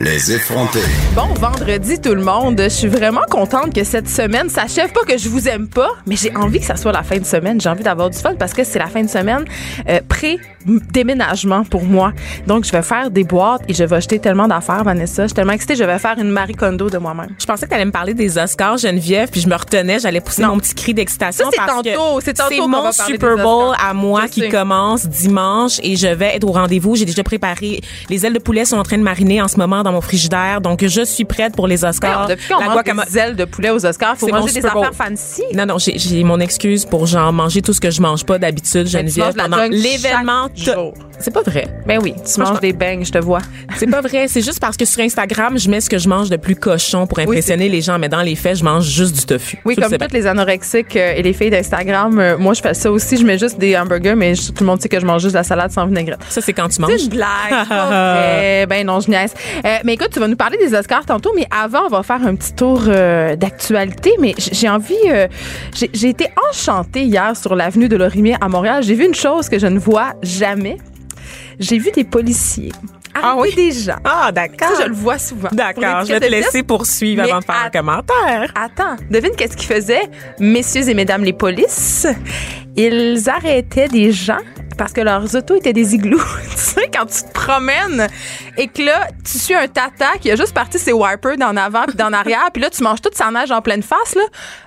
Les effrontés. Bon vendredi tout le monde. Je suis vraiment contente que cette semaine s'achève. Pas que je vous aime pas, mais j'ai envie que ça soit la fin de semaine. J'ai envie d'avoir du fun parce que c'est la fin de semaine euh, pré-déménagement pour moi. Donc je vais faire des boîtes et je vais acheter tellement d'affaires, Vanessa. Je suis tellement excitée. Je vais faire une Marie Kondo de moi-même. Je pensais que tu allais me parler des Oscars, Geneviève, puis je me retenais, j'allais pousser Non. mon petit cri d'excitation. C'est parce que tantôt, c'est tantôt qu'on mon va Super Bowl à moi Je qui sais. commence dimanche et je vais être au rendez-vous. J'ai déjà préparé. Les ailes de poulet sont en train de mariner en ce moment dans mon frigidaire, donc je suis prête pour les Oscars. Alors, depuis qu'on La mange guacamole- des ailes de poulet aux Oscars, faut C'est manger des affaires fancy. Non, non, j'ai mon excuse pour genre manger tout ce que je mange pas d'habitude, Geneviève, pendant l'événement. C'est pas vrai. Ben oui, tu manges des bangs, je te vois. C'est pas vrai. C'est juste parce que sur Instagram, je mets ce que je mange de plus cochon pour impressionner les gens, mais dans les faits, je mange juste du tofu. Oui, comme toutes les anorexiques euh, et les filles d'Instagram, euh, moi je fais ça aussi. Je mets juste des hamburgers, mais tout le monde sait que je mange juste de la salade sans vinaigrette. Ça, c'est quand tu C'est manges. une blague. c'est pas vrai. ben non, je niaise. Euh, mais écoute, tu vas nous parler des Oscars tantôt, mais avant, on va faire un petit tour euh, d'actualité. Mais j'ai envie. euh, j'ai été enchantée hier sur l'avenue de Lorimier à Montréal. J'ai vu une chose que je ne vois jamais. J'ai vu des policiers. Ah oui? des gens. Ah, d'accord. Ça, je le vois souvent. D'accord, je vais te laisser poursuivre Mais avant de faire un commentaire. Attends, devine qu'est-ce qu'ils faisaient, messieurs et mesdames les polices? Ils arrêtaient des gens parce que leurs autos étaient des igloos. tu sais, quand tu te promènes et que là, tu suis un tata qui a juste parti ses wipers d'en avant puis d'en arrière, puis là, tu manges toute sa neige en pleine face, là,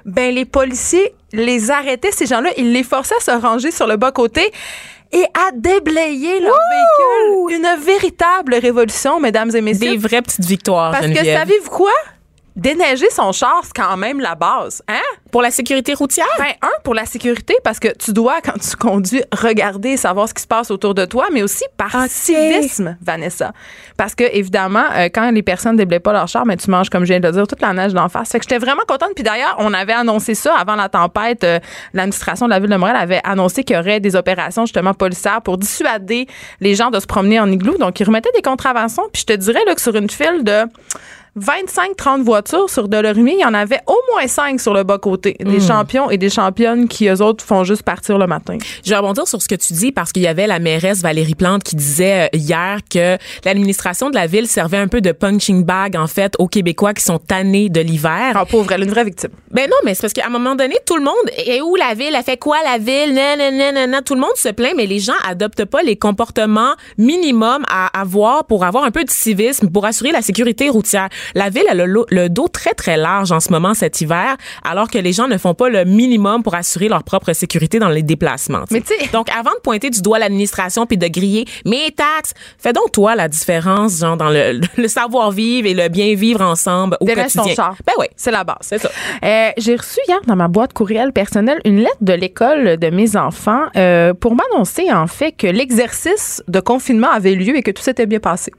ben les policiers les arrêtaient, ces gens-là, ils les forçaient à se ranger sur le bas-côté et à déblayer leur véhicule. Une véritable révolution, mesdames et messieurs. Des vraies petites victoires, Parce que savez-vous quoi? Déneiger son char, c'est quand même la base. Hein? Pour la sécurité routière? Ben, un, pour la sécurité, parce que tu dois, quand tu conduis, regarder et savoir ce qui se passe autour de toi, mais aussi par Ok. civisme, Vanessa. Parce que, évidemment, euh, quand les personnes déblayent pas leur char, mais tu manges, comme je viens de le dire, toute la neige d'en face. Fait que j'étais vraiment contente. Puis d'ailleurs, on avait annoncé ça avant la tempête. Euh, L'administration de la Ville de Montréal avait annoncé qu'il y aurait des opérations, justement, policières pour dissuader les gens de se promener en igloo. Donc, ils remettaient des contraventions. Puis je te dirais là, que sur une file de 25-30 voitures sur Delorimier, il y en avait au moins 5 sur le bas-côté. Des champions et des championnes qui, eux autres, font juste partir le matin. Je vais rebondir sur ce que tu dis parce qu'il y avait la mairesse Valérie Plante qui disait euh, hier que l'administration de la ville servait un peu de punching bag, en fait, aux Québécois qui sont tannés de l'hiver. Ah, pauvre, elle est une vraie victime. Ben non, mais c'est parce qu'à un moment donné, tout le monde est où la ville, elle fait quoi la ville, nan, nan, nan, nan, nan. tout le monde se plaint, mais les gens adoptent pas les comportements minimums à avoir pour avoir un peu de civisme, pour assurer la sécurité routière. La ville a le, le dos très très large en ce moment cet hiver, alors que les gens ne font pas le minimum pour assurer leur propre sécurité dans les déplacements. Mais donc avant de pointer du doigt l'administration puis de griller mes taxes, fais donc toi la différence genre dans le, le savoir vivre et le bien vivre ensemble au ton quotidien. char. Ben oui. C'est la base. C'est ça. Euh, J'ai reçu hier dans ma boîte courriel personnelle une lettre de l'école de mes enfants euh, pour m'annoncer en fait que l'exercice de confinement avait lieu et que tout s'était bien passé.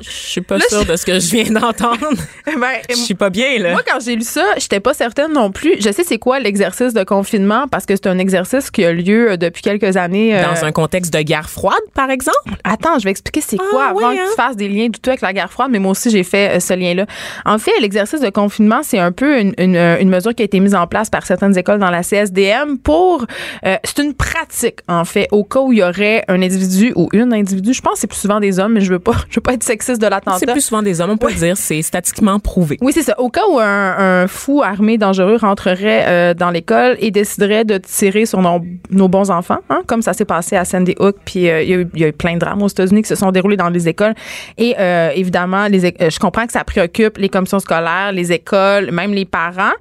Je suis pas Là, sûre je- de ce que je viens d'entendre. Ben, Je suis pas bien, là. Moi, quand j'ai lu ça, j'étais pas certaine non plus. Je sais c'est quoi l'exercice de confinement parce que c'est un exercice qui a lieu euh, depuis quelques années. euh, Dans un contexte de guerre froide, par exemple? Attends, je vais expliquer c'est Ah, quoi avant oui, que hein? tu fasses des liens du tout avec la guerre froide, mais moi aussi j'ai fait euh, ce lien-là. En fait, l'exercice de confinement, c'est un peu une, une, une mesure qui a été mise en place par certaines écoles dans la CSDM pour... euh, c'est une pratique, en fait, au cas où il y aurait un individu ou une individu, je pense que c'est plus souvent des hommes, mais je veux pas, je veux pas être sexiste de C'est l'attentat. plus souvent des hommes, on peut le dire, c'est statistiquement prouvé. Oui, c'est ça. Au cas où un, fou armé dangereux rentrerait euh, dans l'école et déciderait de tirer sur nos, bons enfants, hein, comme ça s'est passé à Sandy Hook, puis euh, il y, a eu- plein de drames aux États-Unis qui se sont déroulés dans les écoles. Et euh, évidemment, les, je comprends que ça préoccupe les commissions scolaires, les écoles, même les parents.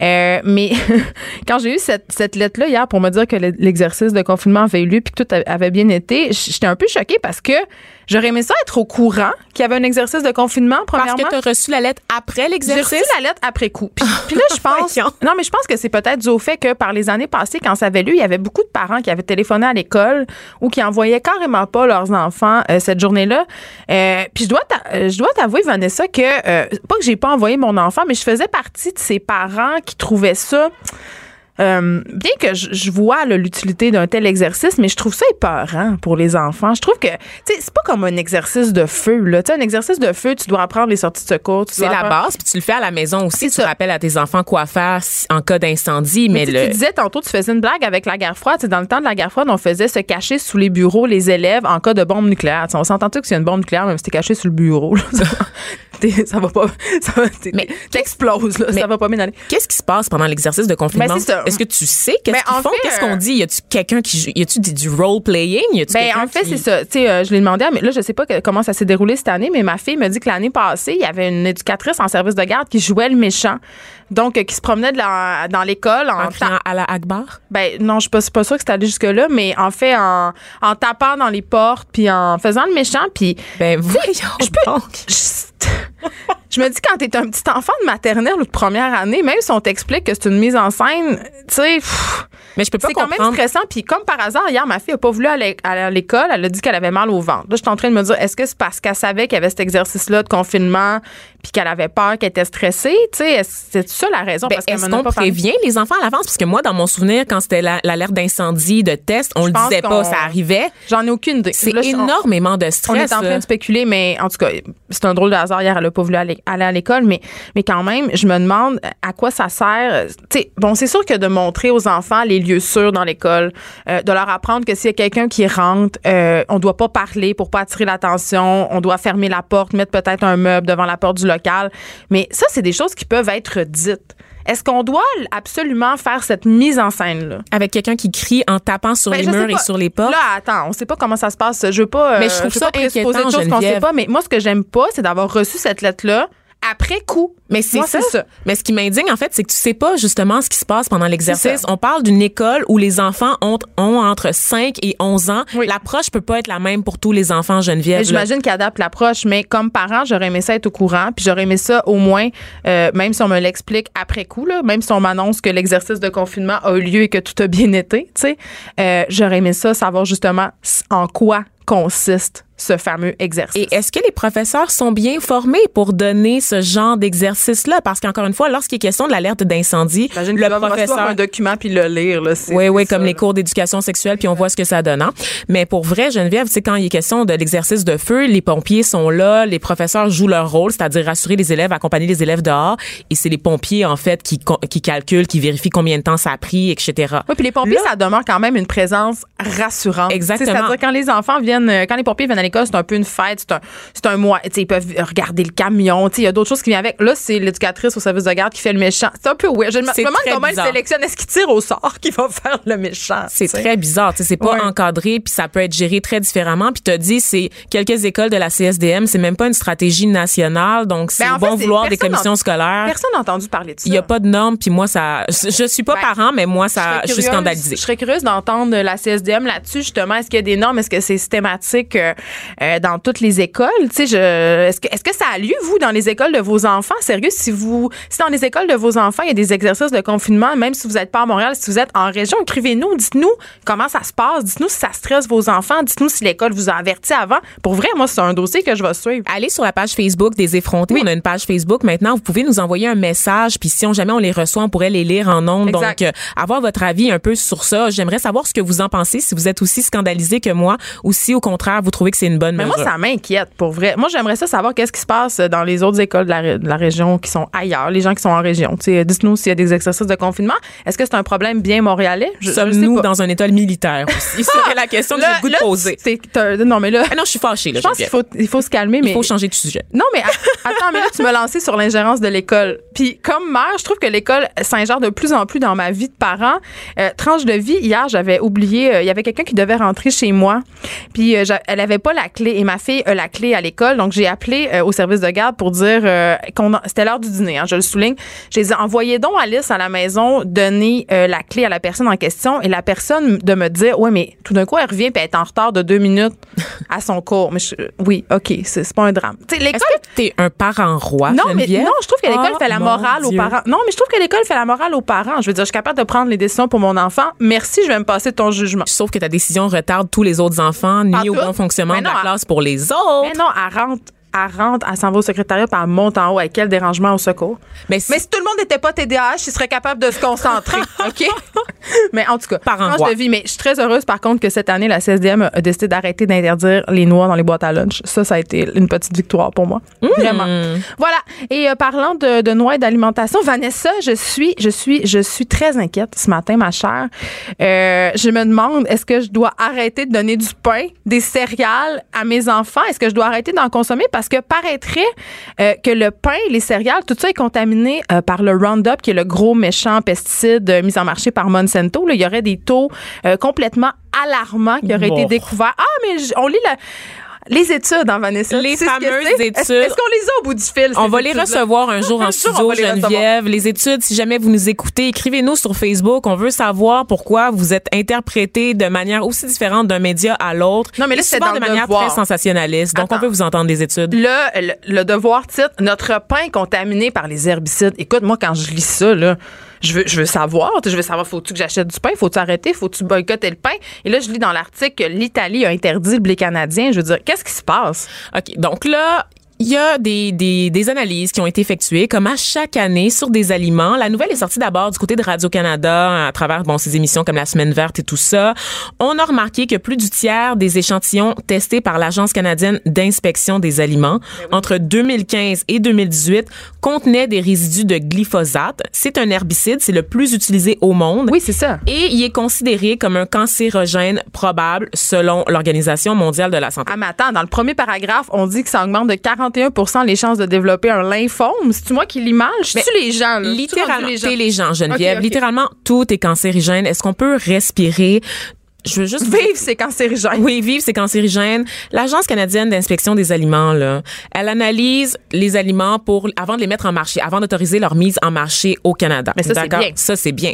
Mais quand j'ai eu cette, lettre-là hier pour me dire que le- l'exercice de confinement avait eu lieu puis que tout avait bien été, j'étais un peu choquée parce que j'aurais aimé ça être au courant qu'il y avait un exercice de confinement, Parce premièrement. que tu as reçu la lettre après J'ai l'exercice? reçu la lettre après coup. Puis, puis là, je pense. Non, mais je pense que c'est peut-être dû au fait que par les années passées, quand ça avait lu, il y avait beaucoup de parents qui avaient téléphoné à l'école ou qui envoyaient carrément pas leurs enfants euh, cette journée-là. Euh, puis je dois euh, je dois t'avouer, Vanessa, que euh, pas que j'ai pas envoyé mon enfant, mais je faisais partie de ces parents qui trouvaient ça Euh, bien que je, je vois l'utilité d'un tel exercice, mais je trouve ça épeurant pour les enfants. Je trouve que, tu sais, c'est pas comme un exercice de feu, là. Tu sais, un exercice de feu, tu dois apprendre les sorties de secours. C'est la base, puis tu le fais à la maison aussi. Tu ça. rappelles à tes enfants quoi faire en cas d'incendie, mais, le. tu disais tantôt, tu faisais une blague avec la guerre froide. C'est dans le temps de la guerre froide, on faisait se cacher sous les bureaux les élèves en cas de bombe nucléaire. On s'entend-tu que c'est une bombe nucléaire, même si t'es caché sous le bureau, là, ça, va pas, ça va, t'exploses, là, mais- ça va pas bien aller. Qu'est-ce qui se passe pendant l'exercice de confinement? Ben. Est-ce que tu sais qu'est-ce Ben, qu'ils en font? fait, Qu'est-ce qu'on euh, dit? Y a-tu quelqu'un qui? Y a-tu du, role-playing? Ben, en fait, qui- c'est ça. Tu sais, euh, je l'ai demandé, à, mais là, je sais pas que- comment ça s'est déroulé cette année, mais ma fille me dit que l'année passée, il y avait une éducatrice en service de garde qui jouait le méchant. Donc, euh, qui se promenait de la- dans l'école en, En criant à la Akbar? Ben non, je suis pas, suis pas sûre que c'est allé jusque-là, mais en fait, en, en tapant dans les portes, puis en faisant le méchant, puis Ben, voyons je peux- donc. je, je me dis quand t'es un petit enfant de maternelle ou de première année, même si on t'explique que c'est une mise en scène, tu sais, Mais je peux pas c'est quand même stressant. Puis comme par hasard, hier, ma fille a pas voulu aller aller à l'école. Elle a dit qu'elle avait mal au ventre. Là, je suis en train de me dire, est-ce que c'est parce qu'elle savait qu'il y avait cet exercice-là de confinement, puis qu'elle avait peur, qu'elle était stressée, tu sais, est-ce- c'est ça la raison? Ben, Est-ce qu'on parlé. prévient les enfants à l'avance? Parce que moi, dans mon souvenir, quand c'était la- l'alerte d'incendie, de test, on Je le disait pas, ça arrivait. J'en ai aucune idée. C'est on- énormément de On stress. est en train de spéculer, mais en tout cas, c'est un drôle de hasard. Hier, elle a pas voulu aller, aller à l'école, mais, mais quand même, je me demande à quoi ça sert. Tu sais, bon, c'est sûr que de montrer aux enfants les lieux sûrs dans l'école, euh, de leur apprendre que s'il y a quelqu'un qui rentre, euh, on doit pas parler pour pas attirer l'attention, on doit fermer la porte, mettre peut-être un meuble devant la porte du local. Mais ça, c'est des choses qui peuvent être dites. Est-ce qu'on doit absolument faire cette mise en scène-là? Avec quelqu'un qui crie en tapant sur Ben, les murs et sur les portes? Là, attends, on sait pas comment ça se passe. Je veux pas. Mais euh, je trouve ça pas inquiétant, de choses qu'on sait pas. Mais moi, ce que j'aime pas, c'est d'avoir reçu cette lettre-là après coup. Mais c'est ça. Mais ce qui m'indigne, en fait, c'est que tu sais pas justement ce qui se passe pendant l'exercice. On parle d'une école où les enfants ont, ont entre 5 et 11 ans. Oui. L'approche peut pas être la même pour tous les enfants, Geneviève. J'imagine qu'ils adaptent l'approche, mais comme parent, j'aurais aimé ça être au courant, puis j'aurais aimé ça au moins, euh, même si on me l'explique après coup, là, même si on m'annonce que l'exercice de confinement a eu lieu et que tout a bien été, tu sais, euh, j'aurais aimé ça savoir justement en quoi consiste ce fameux exercice. Et est-ce que les professeurs sont bien formés pour donner ce genre d'exercice-là? Parce qu'encore une fois, lorsqu'il est question de l'alerte d'incendie, le professeur... un document puis le lire. Là, c'est- Oui, oui, c'est comme ça, les là. cours d'éducation sexuelle, puis on voit ce que ça donne. hein. Mais pour vrai, Geneviève, sais, quand il est question de l'exercice de feu, les pompiers sont là, les professeurs jouent leur rôle, c'est-à-dire rassurer les élèves, accompagner les élèves dehors, et c'est les pompiers, en fait, qui, qui calculent, qui vérifient combien de temps ça a pris, etc. Oui, puis les pompiers, Là- ça demeure quand même une présence rassurante. Exactement. C'est-à-dire quand les enfants viennent, euh, quand les pompiers viennent l'école, c'est un peu une fête, c'est un, c'est un mois. Tu Ils peuvent regarder le camion. tu Il y a d'autres choses qui viennent avec. Là, c'est l'éducatrice au service de garde qui fait le méchant. C'est un peu weird. Je me C'est demande comment ils sélectionnent. Est-ce qu'ils tirent au sort qui va faire le méchant? C'est tu très bizarre, tu c'est pas Ouais. encadré, puis ça peut être géré très différemment. Puis t'as dit, c'est quelques écoles de la CSDM, c'est même pas une stratégie nationale, donc c'est Ben, en au fait, bon c'est- vouloir des commissions scolaires. Personne n'a entendu parler de ça. Il y a pas de normes, puis moi ça, je, suis pas Ben, parent, mais moi ça, je suis scandalisée. Je serais curieuse d'entendre la CSDM là-dessus, justement. Est-ce qu'il y a des normes? Est-ce que c'est systématique euh, euh, dans toutes les écoles? Tu sais, je, est-ce que, est-ce que ça a lieu, vous, dans les écoles de vos enfants? Sérieux, si vous, si dans les écoles de vos enfants, il y a des exercices de confinement, même si vous n'êtes pas à Montréal, si vous êtes en région, écrivez-nous, dites-nous comment ça se passe, dites-nous si ça stresse vos enfants, dites-nous si l'école vous a averti avant. Pour vrai, moi, c'est un dossier que je vais suivre. Allez sur la page Facebook des effrontés. On a une page Facebook maintenant. Vous pouvez nous envoyer un message. Puis si on jamais on les reçoit, on pourrait les lire en ondes. Exact. Donc, euh, avoir votre avis un peu sur ça. J'aimerais savoir ce que vous en pensez. Si vous êtes aussi scandalisé que moi, ou si au contraire vous trouvez que c'est une bonne Mais mesure. moi, ça m'inquiète, pour vrai. Moi, j'aimerais ça savoir qu'est-ce qui se passe dans les autres écoles de la, de la région qui sont ailleurs, les gens qui sont en région. Dites-nous s'il y a des exercices de confinement. Est-ce que c'est un problème bien montréalais? Sommes-nous dans un état militaire aussi? serait la question que j'ai le goût de poser. c'est- non, mais là, Ah non, je suis fâchée, là, je pense qu'il faut, il faut se calmer. Mais Il faut changer de sujet. non, mais attends, mais là, tu me lançais sur l'ingérence de l'école. Puis, comme mère, je trouve que l'école s'ingère de plus en plus dans ma vie de parent. Euh, tranche de vie, hier, j'avais oublié, euh, il y avait quelqu'un qui devait rentrer chez moi. Puis, euh, elle avait pas la clé et ma fille a la clé à l'école. Donc, j'ai appelé euh, au service de garde pour dire euh, qu'on c'était l'heure du dîner, hein, je le souligne. J'ai dit, envoyez donc Alice à la maison, donner euh, la clé à la personne en question et la personne de me dire, ouais, mais tout d'un coup, elle revient puis elle est en retard de deux minutes à son cours. Mais je- oui, OK, c'est pas un drame. L'école, Est-ce que t'es un parent roi, non, mais non, je trouve que l'école Oh, fait la morale aux parents. Non, mais je trouve que l'école fait la morale aux parents. Je veux dire, je suis capable de prendre les décisions pour mon enfant. Merci, je vais me passer de ton jugement. Sauf que ta décision retarde tous les autres enfants, nuit au bon fonctionnement De la non, classe pour les autres. Mais non, elle rentre. Elle rentre, elle s'en va au secrétariat, puis elle monte en haut avec quel dérangement au secours. Mais Mais si- si tout le monde n'était pas TDAH, il serait capable de se concentrer, OK? Mais en tout cas, Par endroit. de vie. Mais je suis très heureuse, par contre, que cette année, la CSDM a décidé d'arrêter d'interdire les noix dans les boîtes à lunch. Ça, ça a été une petite victoire pour moi. Mmh. Vraiment. Voilà. Et euh, parlant de, de noix et d'alimentation, Vanessa, je suis, je suis, je suis très inquiète ce matin, ma chère. Euh, je me demande, est-ce que je dois arrêter de donner du pain, des céréales à mes enfants? Est-ce que je dois arrêter d'en consommer? Parce que paraîtrait euh, que le pain, les céréales, tout ça est contaminé euh, par le Roundup, qui est le gros méchant pesticide euh, mis en marché par Monsanto. Là, il y aurait des taux complètement alarmants qui auraient été découverts. Ah, mais on lit la- les études, hein, Vanessa? Les fameuses? Est-ce- études. Est-ce qu'on les a au bout du fil? On va les recevoir un jour en studio, recevoir. Geneviève. Les études, si jamais vous nous écoutez, écrivez-nous sur Facebook. On veut savoir pourquoi vous êtes interprété de manière aussi différente d'un média à l'autre. Non, mais là, c'est de le manière devoir. très sensationnaliste. Donc, Attends. on veut vous entendre les études. Le, le, le devoir titre Notre pain contaminé par les herbicides. Écoute, moi, quand je lis ça, là, je veux, je veux savoir. Je veux savoir, faut-tu que j'achète du pain? Faut-tu arrêter? Faut-tu boycotter le pain? Et là, je lis dans l'article que l'Italie a interdit le blé canadien. Je veux dire, qu'est-ce qui se passe? OK. Donc là, il y a des, des, des analyses qui ont été effectuées, comme à chaque année, sur des aliments. La nouvelle est sortie d'abord du côté de Radio-Canada, à travers bon, ses émissions comme La Semaine verte et tout ça. On a remarqué que plus du tiers des échantillons testés par l'Agence canadienne d'inspection des aliments entre 2015 et 2018 contenaient des résidus de glyphosate. C'est un herbicide, c'est le plus utilisé au monde. Oui, c'est ça. Et il est considéré comme un cancérogène probable selon l'Organisation mondiale de la santé. Ah, mais attends, dans le premier paragraphe, on dit que ça augmente de 41 les chances de développer un lymphome. C'est-tu moi qui l'image? Je suis les gens, là? Littéralement, les gens? t'es les gens, Geneviève. Littéralement, tout est cancérigène. Est-ce qu'on peut respirer? Je veux juste vous- Vive, c'est cancérigène. Oui, vivre, c'est cancérigène. L'Agence canadienne d'inspection des aliments, là, elle analyse les aliments pour avant de les mettre en marché, avant d'autoriser leur mise en marché au Canada. Mais ça, c'est bien. Ça, c'est bien.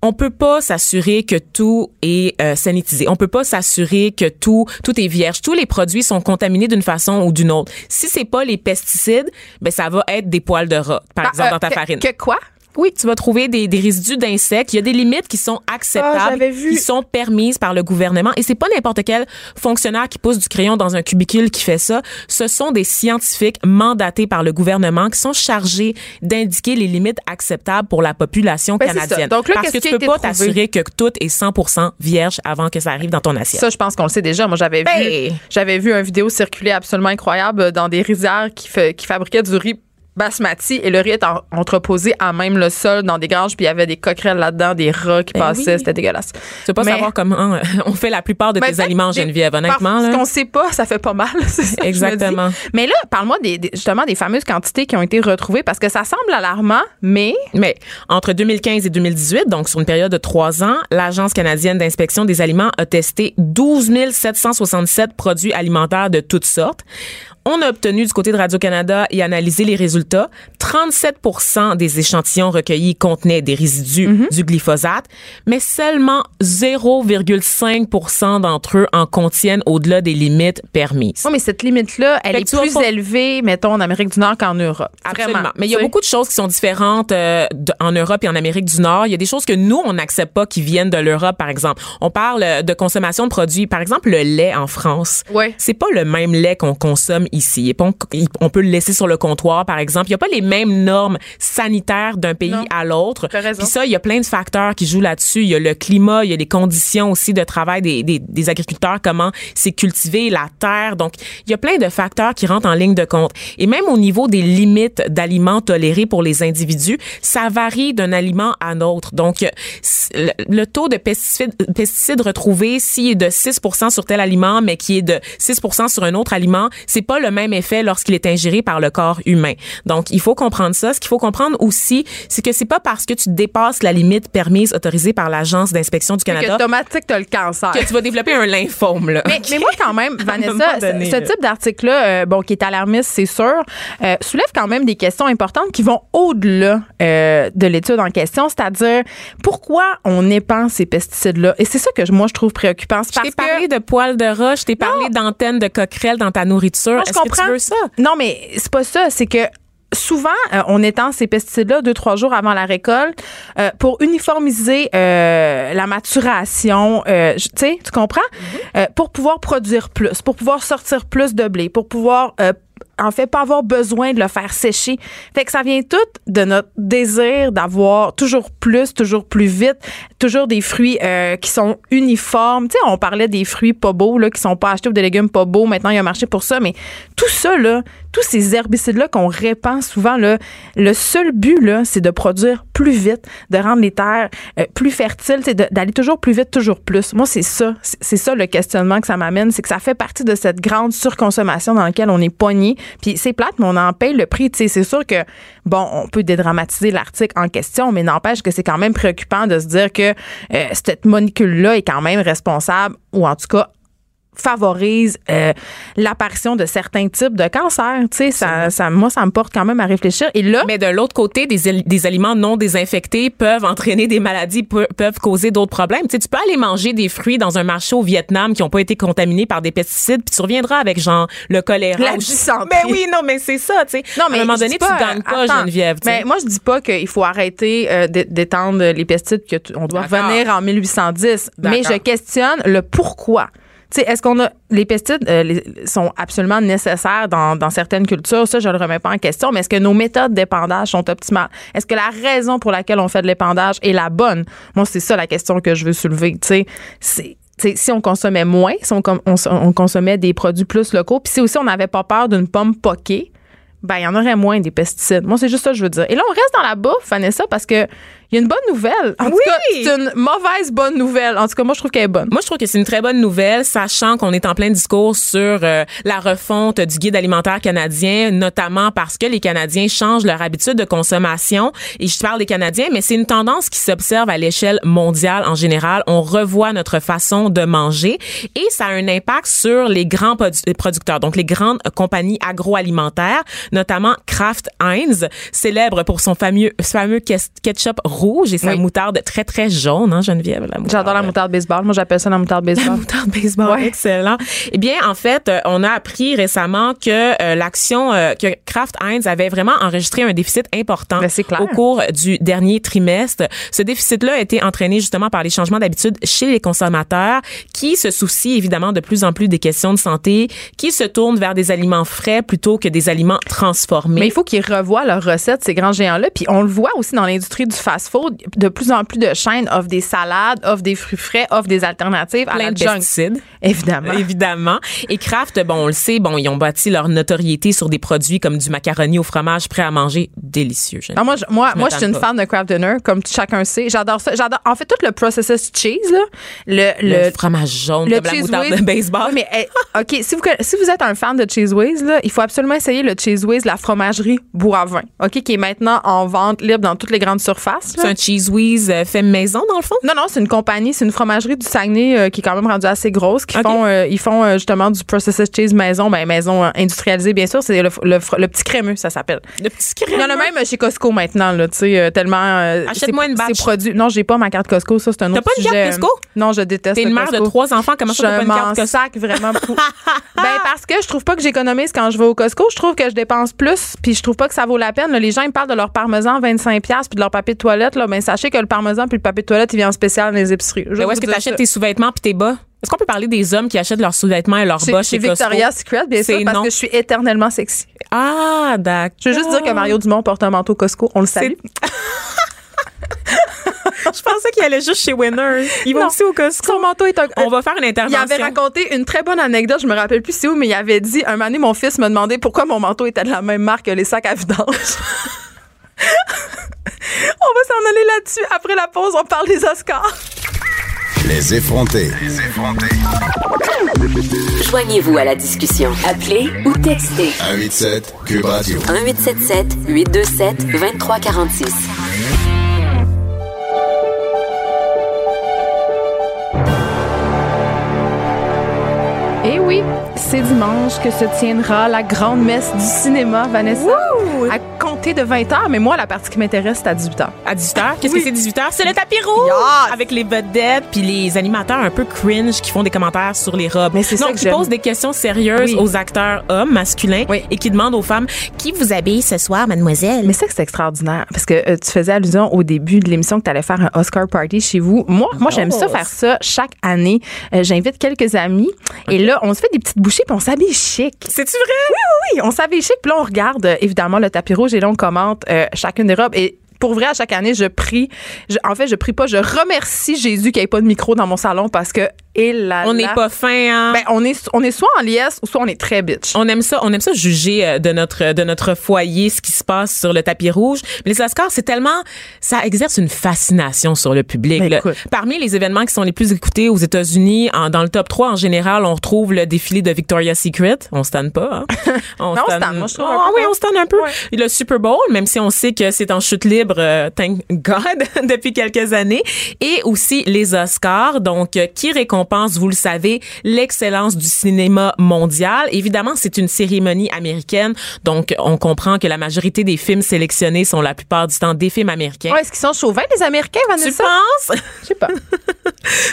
On peut pas s'assurer que tout est euh, sanitisé. On peut pas s'assurer que tout tout est vierge. Tous les produits sont contaminés d'une façon ou d'une autre. Si c'est pas les pesticides, ben ça va être des poils de rat, par Ah, exemple euh, dans ta farine. Que quoi? Oui, tu vas trouver des, des résidus d'insectes. Il y a des limites qui sont Ah, acceptables, vu. qui sont permises par le gouvernement. Et c'est pas n'importe quel fonctionnaire qui pousse du crayon dans un cubicule qui fait ça. Ce sont des scientifiques mandatés par le gouvernement qui sont chargés d'indiquer les limites acceptables pour la population Ben, canadienne. Donc là, Parce que tu peux pas t'assurer que tout est 100% vierge avant que ça arrive dans ton assiette. Ça, je pense qu'on le sait déjà. Moi, j'avais vu, Ben. j'avais vu une vidéo circuler absolument incroyable dans des rizières qui, fait- qui fabriquaient du riz basmati et le riz est en- entreposé à même le sol dans des granges puis il y avait des coquerelles là-dedans, des rats qui Ben passaient, oui. c'était dégueulasse. tu veux pas Mais- savoir comment euh, on fait la plupart de tes peut-être aliments, des- Geneviève, honnêtement. Parce là. qu'on sait pas, ça fait pas mal. c'est ça que je me dis. Exactement. Mais là, parle-moi des, des- justement des fameuses quantités qui ont été retrouvées parce que ça semble alarmant, mais Mais entre 2015 et 2018, donc sur une période de trois ans, l'Agence canadienne d'inspection des aliments a testé 12 767 produits alimentaires de toutes sortes. On a obtenu du côté de Radio-Canada et analysé les résultats. 37% des échantillons recueillis contenaient des résidus Mhm. du glyphosate, mais seulement 0,5% d'entre eux en contiennent au-delà des limites permises. oui, mais cette limite-là, elle Fait est plus élevée, mettons, en Amérique du Nord qu'en Europe. Absolument. Vraiment. Mais il y a beaucoup de choses qui sont différentes euh, de- en Europe et en Amérique du Nord. Il y a des choses que nous, on n'accepte pas qui viennent de l'Europe, par exemple. On parle euh, de consommation de produits. Par exemple, le lait en France. Ouais. C'est pas le même lait qu'on consomme ici. Et On, on peut le laisser sur le comptoir, par exemple. Il y a pas les mêmes normes sanitaires d'un pays Non. à l'autre. Puis ça, il y a plein de facteurs qui jouent là-dessus. Il y a le climat, il y a les conditions aussi de travail des, des, des agriculteurs, comment c'est cultivé, la terre. Donc, il y a plein de facteurs qui rentrent en ligne de compte. Et même au niveau des limites d'aliments tolérés pour les individus, ça varie d'un aliment à l'autre. Donc, euh, c- le, le taux de pesticides, pesticides retrouvés, s'il est de 6 sur tel aliment, mais qui est de 6 sur un autre aliment, c'est pas le même effet lorsqu'il est ingéré par le corps humain. Donc, il faut comprendre ça. Ce qu'il faut comprendre aussi, c'est que c'est pas parce que tu dépasses la limite permise autorisée par l'Agence d'inspection du que Canada automatique, t'as le cancer. que tu vas développer un lymphome, là. Mais, mais moi, quand même, Vanessa, donné, ce, type d'article-là, euh, bon, qui est alarmiste, c'est sûr, euh, soulève quand même des questions importantes qui vont au-delà euh, de l'étude en question, c'est-à-dire pourquoi on épand ces pesticides-là? Et c'est ça que moi, je trouve préoccupant. C'est Je parce t'ai parlé que, de poils de rat, je t'ai parlé d'antennes de coquerelles dans ta nourriture. Moi, je Est-ce que comprends. tu veux ça? Non, mais c'est pas ça. C'est que souvent, euh, on étend ces pesticides-là deux, trois jours avant la récolte euh, pour uniformiser euh, la maturation. tu sais, tu comprends? Mm-hmm. Pour pouvoir produire plus, pour pouvoir sortir plus de blé, pour pouvoir en fait pas avoir besoin de le faire sécher. Fait que ça vient tout de notre désir d'avoir toujours plus, toujours plus vite, toujours des fruits euh, qui sont uniformes. Tu sais, on parlait des fruits pas beaux là, qui sont pas achetés ou des légumes pas beaux. Maintenant, il y a un marché pour ça, mais tout ça là, tous ces herbicides-là qu'on répand souvent, là, le seul but, là, c'est de produire plus vite, de rendre les terres euh, plus fertiles, c'est d'aller toujours plus vite, toujours plus. Moi, c'est ça. C'est ça le questionnement que ça m'amène, c'est que ça fait partie de cette grande surconsommation dans laquelle on est pogné. Puis c'est plate, mais on en paye le prix. C'est sûr que, bon, on peut dédramatiser l'article en question, mais n'empêche que c'est quand même préoccupant de se dire que euh, cette molécule-là est quand même responsable, ou en tout cas favorise euh, l'apparition de certains types de cancers. Tu sais, ça, ça, moi, ça me porte quand même à réfléchir. Et là, mais de l'autre côté, des, des aliments non désinfectés peuvent entraîner des maladies, peuvent causer d'autres problèmes. Tu sais, tu peux aller manger des fruits dans un marché au Vietnam qui n'ont pas été contaminés par des pesticides, puis tu reviendras avec genre le choléra. La Mais oui, non, mais c'est ça. Tu sais, non, mais à un moment donné, pas, tu gagnes pas, Geneviève. Mais moi, je dis pas qu'il faut arrêter euh, d'étendre les pesticides, qu'on doit revenir en 1810. Mais je questionne le pourquoi est-ce qu'on a les pesticides euh, sont absolument nécessaires dans, certaines cultures, ça je le remets pas en question, mais est-ce que nos méthodes d'épandage sont optimales? Est-ce que la raison pour laquelle on fait de l'épandage est la bonne? Moi, c'est ça la question que je veux soulever, tu sais, si on consommait moins, si on, on, consommait des produits plus locaux, puis si aussi on n'avait pas peur d'une pomme poquée, ben il y en aurait moins des pesticides. Moi, c'est juste ça que je veux dire. Et là, on reste dans la bouffe, Vanessa, parce que il y a une bonne nouvelle. En tout cas, c'est une mauvaise bonne nouvelle. En tout cas, moi, je trouve qu'elle est bonne. Moi, je trouve que c'est une très bonne nouvelle, sachant qu'on est en plein discours sur euh, la refonte du guide alimentaire canadien, notamment parce que les Canadiens changent leur habitude de consommation. Et je parle des Canadiens, mais c'est une tendance qui s'observe à l'échelle mondiale en général. On revoit notre façon de manger et ça a un impact sur les grands producteurs, donc les grandes compagnies agroalimentaires, notamment Kraft Heinz, célèbre pour son fameux, fameux ketchup rouge et sa moutarde très, très jaune, hein, Geneviève? J'adore la moutarde baseball. Moi, j'appelle ça la moutarde baseball. La moutarde baseball, excellent. Eh bien, en fait, euh, on a appris récemment que euh, l'action, euh, que Kraft Heinz avait vraiment enregistré un déficit important ben, au cours du dernier trimestre. Ce déficit-là a été entraîné justement par les changements d'habitude chez les consommateurs qui se soucient évidemment de plus en plus des questions de santé, qui se tournent vers des aliments frais plutôt que des aliments transformés. Mais il faut qu'ils revoient leurs recettes, ces grands géants-là. Puis on le voit aussi dans l'industrie du fast de plus en plus de chaînes offrent des salades, offrent des fruits frais, offrent des alternatives à la de pesticides. Évidemment. Évidemment. Et Kraft, bon, on le sait, bon, ils ont bâti leur notoriété sur des produits comme du macaroni au fromage prêt à manger délicieux. Ah, moi, je, moi, moi, je suis une fan de Kraft Dinner, comme chacun sait. J'adore ça. J'adore, en fait, tout le processed cheese, là, le, le, fromage jaune, comme la moutarde de baseball. mais, eh, OK, si vous, si vous êtes un fan de Cheese Whiz, là, il faut absolument essayer le Cheese Whiz, la fromagerie Boivin, OK, qui est maintenant en vente libre dans toutes les grandes surfaces. C'est un Cheese Whiz euh, fait maison, dans le fond? Non, non, c'est une compagnie, c'est une fromagerie du Saguenay euh, qui est quand même rendue assez grosse, qui font, euh, ils font justement du processed cheese maison, ben maison industrialisée, bien sûr. C'est le, le, petit crémeux, ça s'appelle. Le petit crémeux? Il y en a même chez Costco maintenant, là, tu sais, tellement. Achète-moi une batch. produits. Non, j'ai pas ma carte Costco, ça, c'est un autre T'as pas une carte Costco? Non, je déteste. T'es une mère de trois enfants, comment ça, t'as pas une carte Costco? sac vraiment ben, parce que je trouve pas que j'économise quand je vais au Costco. Je trouve que je dépense plus, puis je trouve pas que ça vaut la peine. les gens, ils parlent de leur parmesan 25$ puis de leur papier de toilette, là. Ben, sachez que le parmesan puis le papier de toilette, il vient en spécial dans les épiceries. Mais où est-ce que tu achètes tes sous-vêtements puis tes bas? Est-ce qu'on peut parler des hommes qui achètent leurs sous-vêtements et leurs bas chez, chez Victoria's Secret, bien sûr, parce que je suis éternellement sexy. Ah, d'accord. Je veux juste dire que Mario Dumont porte un manteau Costco. On le salue. je pensais qu'il allait juste chez Winners. Il va aussi au Costco. Son manteau est un... On va faire une intervention. Il avait raconté une très bonne anecdote, je me rappelle plus c'est où, mais il avait dit, un moment donné, mon fils me demandait pourquoi mon manteau était de la même marque que les sacs à vidange. on va s'en aller là-dessus. Après la pause, on parle des Oscars. Les effrontés. Les effrontés. Joignez-vous à la discussion. Appelez ou textez. 187 Cube Radio. 1877 827 2346. Eh oui, c'est dimanche que se tiendra la grande messe du cinéma, Vanessa. À de 20 h, mais moi, la partie qui m'intéresse, c'est à 18 h. À 18h? Qu'est-ce que c'est 18h? C'est le tapis rouge! Yes! Avec les vedettes puis les animateurs un peu cringe qui font des commentaires sur les robes. Mais c'est ça que qui posent des questions sérieuses Oui. aux acteurs hommes, masculins, Oui. et qui demandent aux femmes qui vous habille ce soir, mademoiselle? Mais c'est que c'est extraordinaire parce que euh, tu faisais allusion au début de l'émission que tu allais faire un Oscar party chez vous. Moi, moi j'aime ça Oh. faire ça chaque année. Euh, J'invite quelques amis et là, on se fait des petites bouchées puis on s'habille chic. C'est-tu vrai? Oui, on s'habille chic puis là, on regarde euh, évidemment le tapis rouge et là, on commente euh, chacune des robes et pour vrai, à chaque année, je prie. en fait, je prie pas, je remercie Jésus qu'il n'y ait pas de micro dans mon salon parce que, et là, On n'est pas fin, hein? Ben, on est, on est soit en liesse ou soit on est très bitch. on aime ça, on aime ça juger euh, de notre de notre foyer ce qui se passe sur le tapis rouge. Mais les Oscars, c'est tellement ça exerce une fascination sur le public. Ben. Parmi les événements qui sont les plus écoutés aux États-Unis, dans le top 3 en général, on retrouve le défilé de Victoria's Secret. On se tanne pas. Hein? On Non, on. Moi, je trouve un Ah oui, on se tanne un peu. Ouais. Le Super Bowl, même si on sait que c'est en chute libre, euh, thank God, depuis quelques années. Et aussi les Oscars, donc euh, qui récompense, vous le savez, l'excellence du cinéma mondial. Évidemment, c'est une cérémonie américaine, donc on comprend que la majorité des films sélectionnés sont la plupart du temps des films américains. Ouais, Est-ce qu'ils sont chauvins, les Américains, Tu Vanessa? penses? Je sais pas.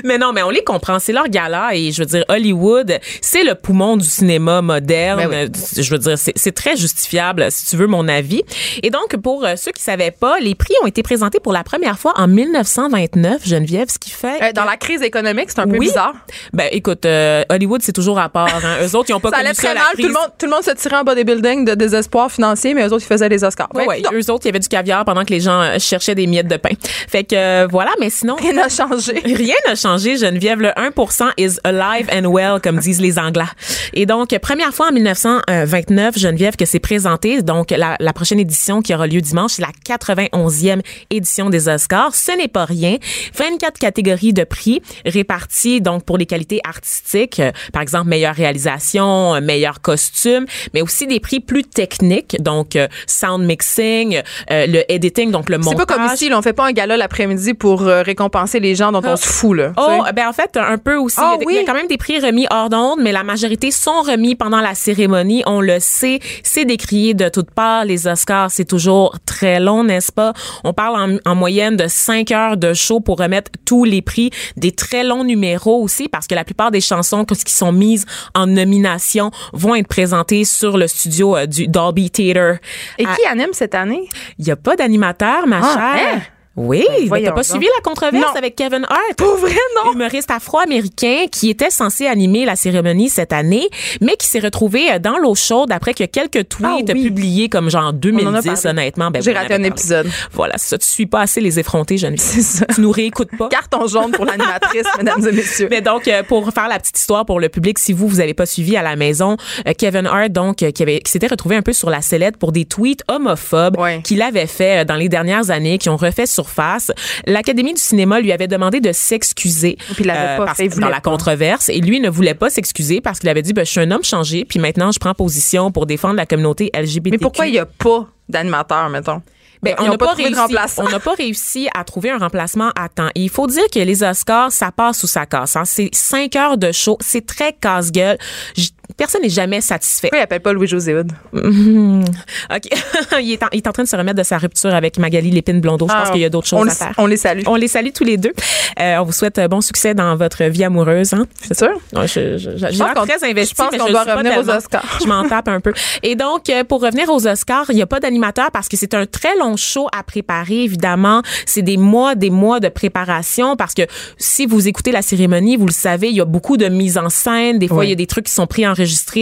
Mais non, mais on les comprend. C'est leur gala et je veux dire, Hollywood, c'est le poumon du cinéma moderne. Ben Je veux dire, c'est très justifiable, si tu veux mon avis. Et donc, pour euh, ceux qui savaient pas, les prix ont été présentés pour la première fois en 1929, Geneviève, ce qui fait... Euh, dans que- la crise économique, c'est un peu Oui. bizarre. Ben, écoute, euh, Hollywood, c'est toujours à part. Hein. Eux autres, ils ont pas Ça connu allait ça, très la mal. crise. Tout le, monde, tout le monde se tirait en bodybuilding de désespoir financier, mais eux autres, ils faisaient les Oscars. Ben, ouais. donc, Eux autres, il y avait du caviar pendant que les gens euh, cherchaient des miettes de pain. Fait que, euh, voilà, mais sinon... rien n'a changé. Rien n'a changé, Geneviève. Le 1% is alive and well, comme disent les Anglais. Et donc, première fois en 1929, Geneviève, que c'est présenté. Donc, la, la prochaine édition qui aura lieu dimanche, c'est la 91e édition des Oscars. Ce n'est pas rien. 24 catégories de prix réparties, donc, pour les qualités artistiques. Euh, Par exemple, meilleure réalisation, euh, meilleur costume, mais aussi des prix plus techniques. Donc, euh, sound mixing, le editing, donc le montage. C'est pas comme ici, là, on fait pas un gala l'après-midi pour récompenser les gens dont on se fout, là. Oh, ben en fait, un peu aussi. Ah il, y a, des- il y a oui. quand même des prix remis hors d'onde, mais la majorité sont remis pendant la cérémonie. On le sait, c'est décrié de toutes parts. Les Oscars, c'est toujours très long, n'est-ce pas? On parle en, en moyenne de cinq heures de show pour remettre tous les prix. Des très longs numéros aussi, parce que la plupart des chansons qui sont mises en nomination vont être présentées sur le studio euh, du Dolby Theatre. Et qui anime cette année? Il n'y a pas d'animateur, ma Ah, chère. hein? Oui, voyons t'as pas donc. suivi la controverse Non. avec Kevin Hart? Pour vrai, non? humoriste afro-américain qui était censé animer la cérémonie cette année, mais qui s'est retrouvé euh, dans l'eau chaude après que quelques tweets Ah oui. publiés comme genre en en a 2010, parlé. honnêtement. Ben, J'ai raté un épisode. Voilà, ça, tu suis pas assez les effrontés, Geneviève. C'est ça. Tu nous réécoutes pas. Carton jaune pour l'animatrice, mesdames et messieurs. Mais donc, euh, pour faire la petite histoire pour le public, si vous, vous avez pas suivi à la maison, euh, Kevin Hart, donc, euh, qui, avait, qui s'était retrouvé un peu sur la sellette pour des tweets homophobes Ouais. qu'il avait fait dans les dernières années, qui ont refait surface. L'Académie du cinéma lui avait demandé de s'excuser il dans la pas. controverse. Et lui ne voulait pas s'excuser parce qu'il avait dit, ben, je suis un homme changé, puis maintenant, je prends position pour défendre la communauté LGBTQ. Mais pourquoi il n'y a pas d'animateur, mettons? Ben, on n'a pas, réussi, remplaçant. on n'a pas réussi à trouver un remplacement à temps. Et il faut dire que les Oscars, ça passe ou ça casse. hein. C'est cinq heures de show, c'est très casse-gueule. Personne n'est jamais satisfait. Pourquoi il appelle pas Louis-José Hood? OK. il, est en, il est en train de se remettre de sa rupture avec Magali Lépine Blondeau. Je pense Ah, qu'il y a d'autres choses à faire. On les salue. On les salue tous les deux. Euh, on vous souhaite euh, bon succès dans votre vie amoureuse. Hein? C'est sûr? Ouais, je, je, je, pense qu'on- je pense qu'on doit revenir aux. Oscars. Je m'en tape un peu. Et donc, euh, pour revenir aux Oscars, il n'y a pas d'animateur parce que c'est un très long show à préparer, évidemment. C'est des mois, des mois de préparation parce que si vous écoutez la cérémonie, vous le savez, il y a beaucoup de mise en scène. Des fois, Oui. il y a des trucs qui sont pris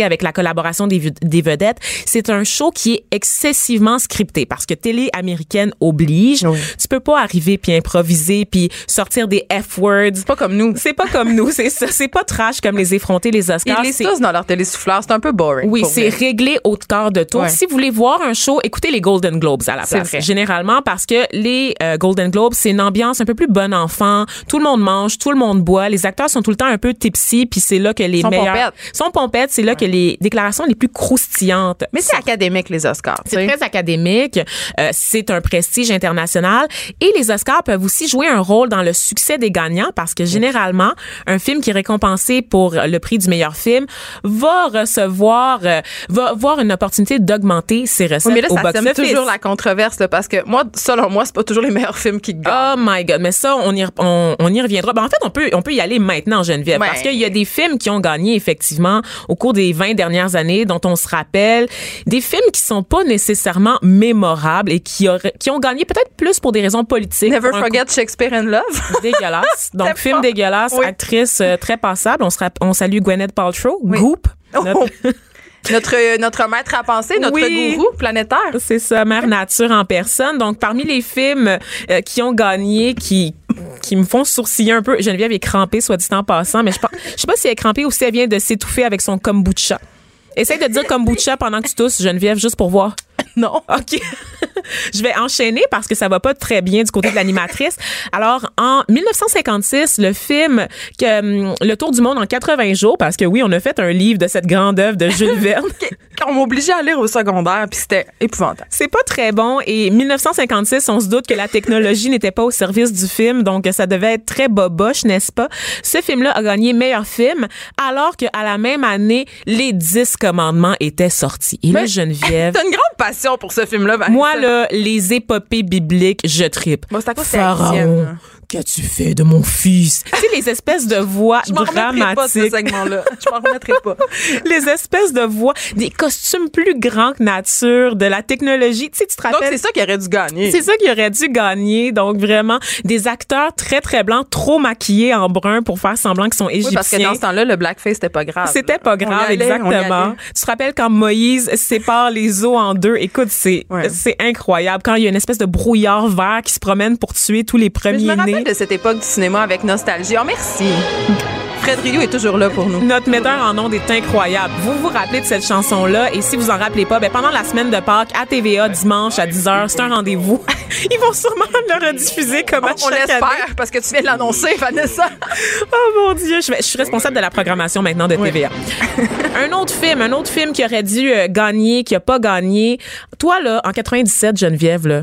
avec la collaboration des, vedettes. C'est un show qui est excessivement scripté parce que télé américaine oblige. Oui. Tu peux pas arriver puis improviser puis sortir des F-words. Pas comme nous. C'est pas comme nous, c'est ça. C'est pas trash comme les effrontés, les Oscars. Ils C'est- tous dans leur télésouffleur. C'est un peu boring. oui, c'est réglé au quart de tour. Ouais. Si vous voulez voir un show, écoutez les Golden Globes à la place. vrai. Généralement parce que les euh, Golden Globes, c'est une ambiance un peu plus bon enfant. Tout le monde mange, tout le monde boit. Les acteurs sont tout le temps un peu tipsy, puis c'est là que les Sont meilleurs pompettes. sont pompettes. C'est là que les déclarations les plus croustillantes. Mais c'est académique, les Oscars. C'est très académique, euh, c'est un prestige international et les Oscars peuvent aussi jouer un rôle dans le succès des gagnants parce que généralement, un film qui est récompensé pour le prix du meilleur film va recevoir, euh, va avoir une opportunité d'augmenter ses recettes Oui, mais là, au ça sème toujours la controverse, là, parce que moi, selon moi, c'est pas toujours les meilleurs films qui gagnent. Oh my god, mais ça on y on, on y reviendra. Ben, en fait, on peut on peut y aller maintenant Geneviève Ouais. parce qu'il y a des films qui ont gagné effectivement au cours des 20 dernières années dont on se rappelle, des films qui sont pas nécessairement mémorables et qui auraient, qui ont gagné peut-être plus pour des raisons politiques. Never forget Shakespeare in Love. dégueulasse. Donc, film pas- dégueulasse, Oui. actrice euh, très passable. On, se on salue Gwyneth Paltrow. Goop. Notre- Oh. notre, notre maître à penser, notre Oui. gourou planétaire. C'est ça, Mère Nature en personne. Donc, parmi les films euh, qui ont gagné, qui qui me font sourciller un peu. Geneviève est crampée, soit dit en passant, mais je, je sais pas si elle est crampée ou si elle vient de s'étouffer avec son kombucha. Essaye de dire kombucha pendant que tu tousses, Geneviève, juste pour voir. Non. OK. je vais enchaîner parce que ça va pas très bien du côté de l'animatrice. Alors, en 1956, le film que, hum, Le Tour du monde en 80 jours, parce que oui, on a fait un livre de cette grande œuvre de Jules Verne. Quand on m'obligeait à lire au secondaire, puis c'était épouvantable. C'est pas très bon. Et 1956, on se doute que la technologie n'était pas au service du film, donc ça devait être très boboche, n'est-ce pas? Ce film-là a gagné meilleur film, alors qu'à la même année, les 10 commandements étaient sortis. Et là, Geneviève, T'as une grande passion pour ce film-là, moi, là, les épopées bibliques, je tripe. Moi, c'est à cause que c'est Pharaon, haïtienne. Qu'as-tu fait de mon fils? tu sais, les espèces de voix Je m'en remettrai pas de ce dramatiques. segment-là. Je m'en remettrai pas. les espèces de voix, des costumes plus grands que nature, de la technologie. Tu sais, tu te Donc, rappelles? c'est ça qui aurait dû gagner. C'est ça qui aurait dû gagner. Donc, vraiment, des acteurs très, très blancs, trop maquillés en brun pour faire semblant qu'ils sont Oui, parce que égyptiens. dans ce temps-là, le blackface, c'était pas grave. C'était pas grave, allait, exactement. Tu te rappelles quand Moïse sépare les eaux en deux? Écoute, c'est Ouais. incroyable. Quand il y a une espèce de brouillard vert qui se promène pour tuer tous les premiers-nés. Rappelle de cette époque du cinéma avec nostalgie. Oh, merci. Fred Rio est toujours là pour nous. Notre metteur en ondes est incroyable. Vous vous rappelez de cette chanson-là? Et si vous en rappelez pas, ben pendant la semaine de Pâques à TVA dimanche à 10h, c'est un rendez-vous. Ils vont sûrement le rediffuser comme à On chaque année. l'espère, parce que tu viens de l'annoncer, Vanessa. Oh mon Dieu, je, vais- je suis responsable de la programmation maintenant de TVA. un autre film, un autre film qui aurait dû euh, gagner, qui a pas gagné. Toi là, en 97, Geneviève là,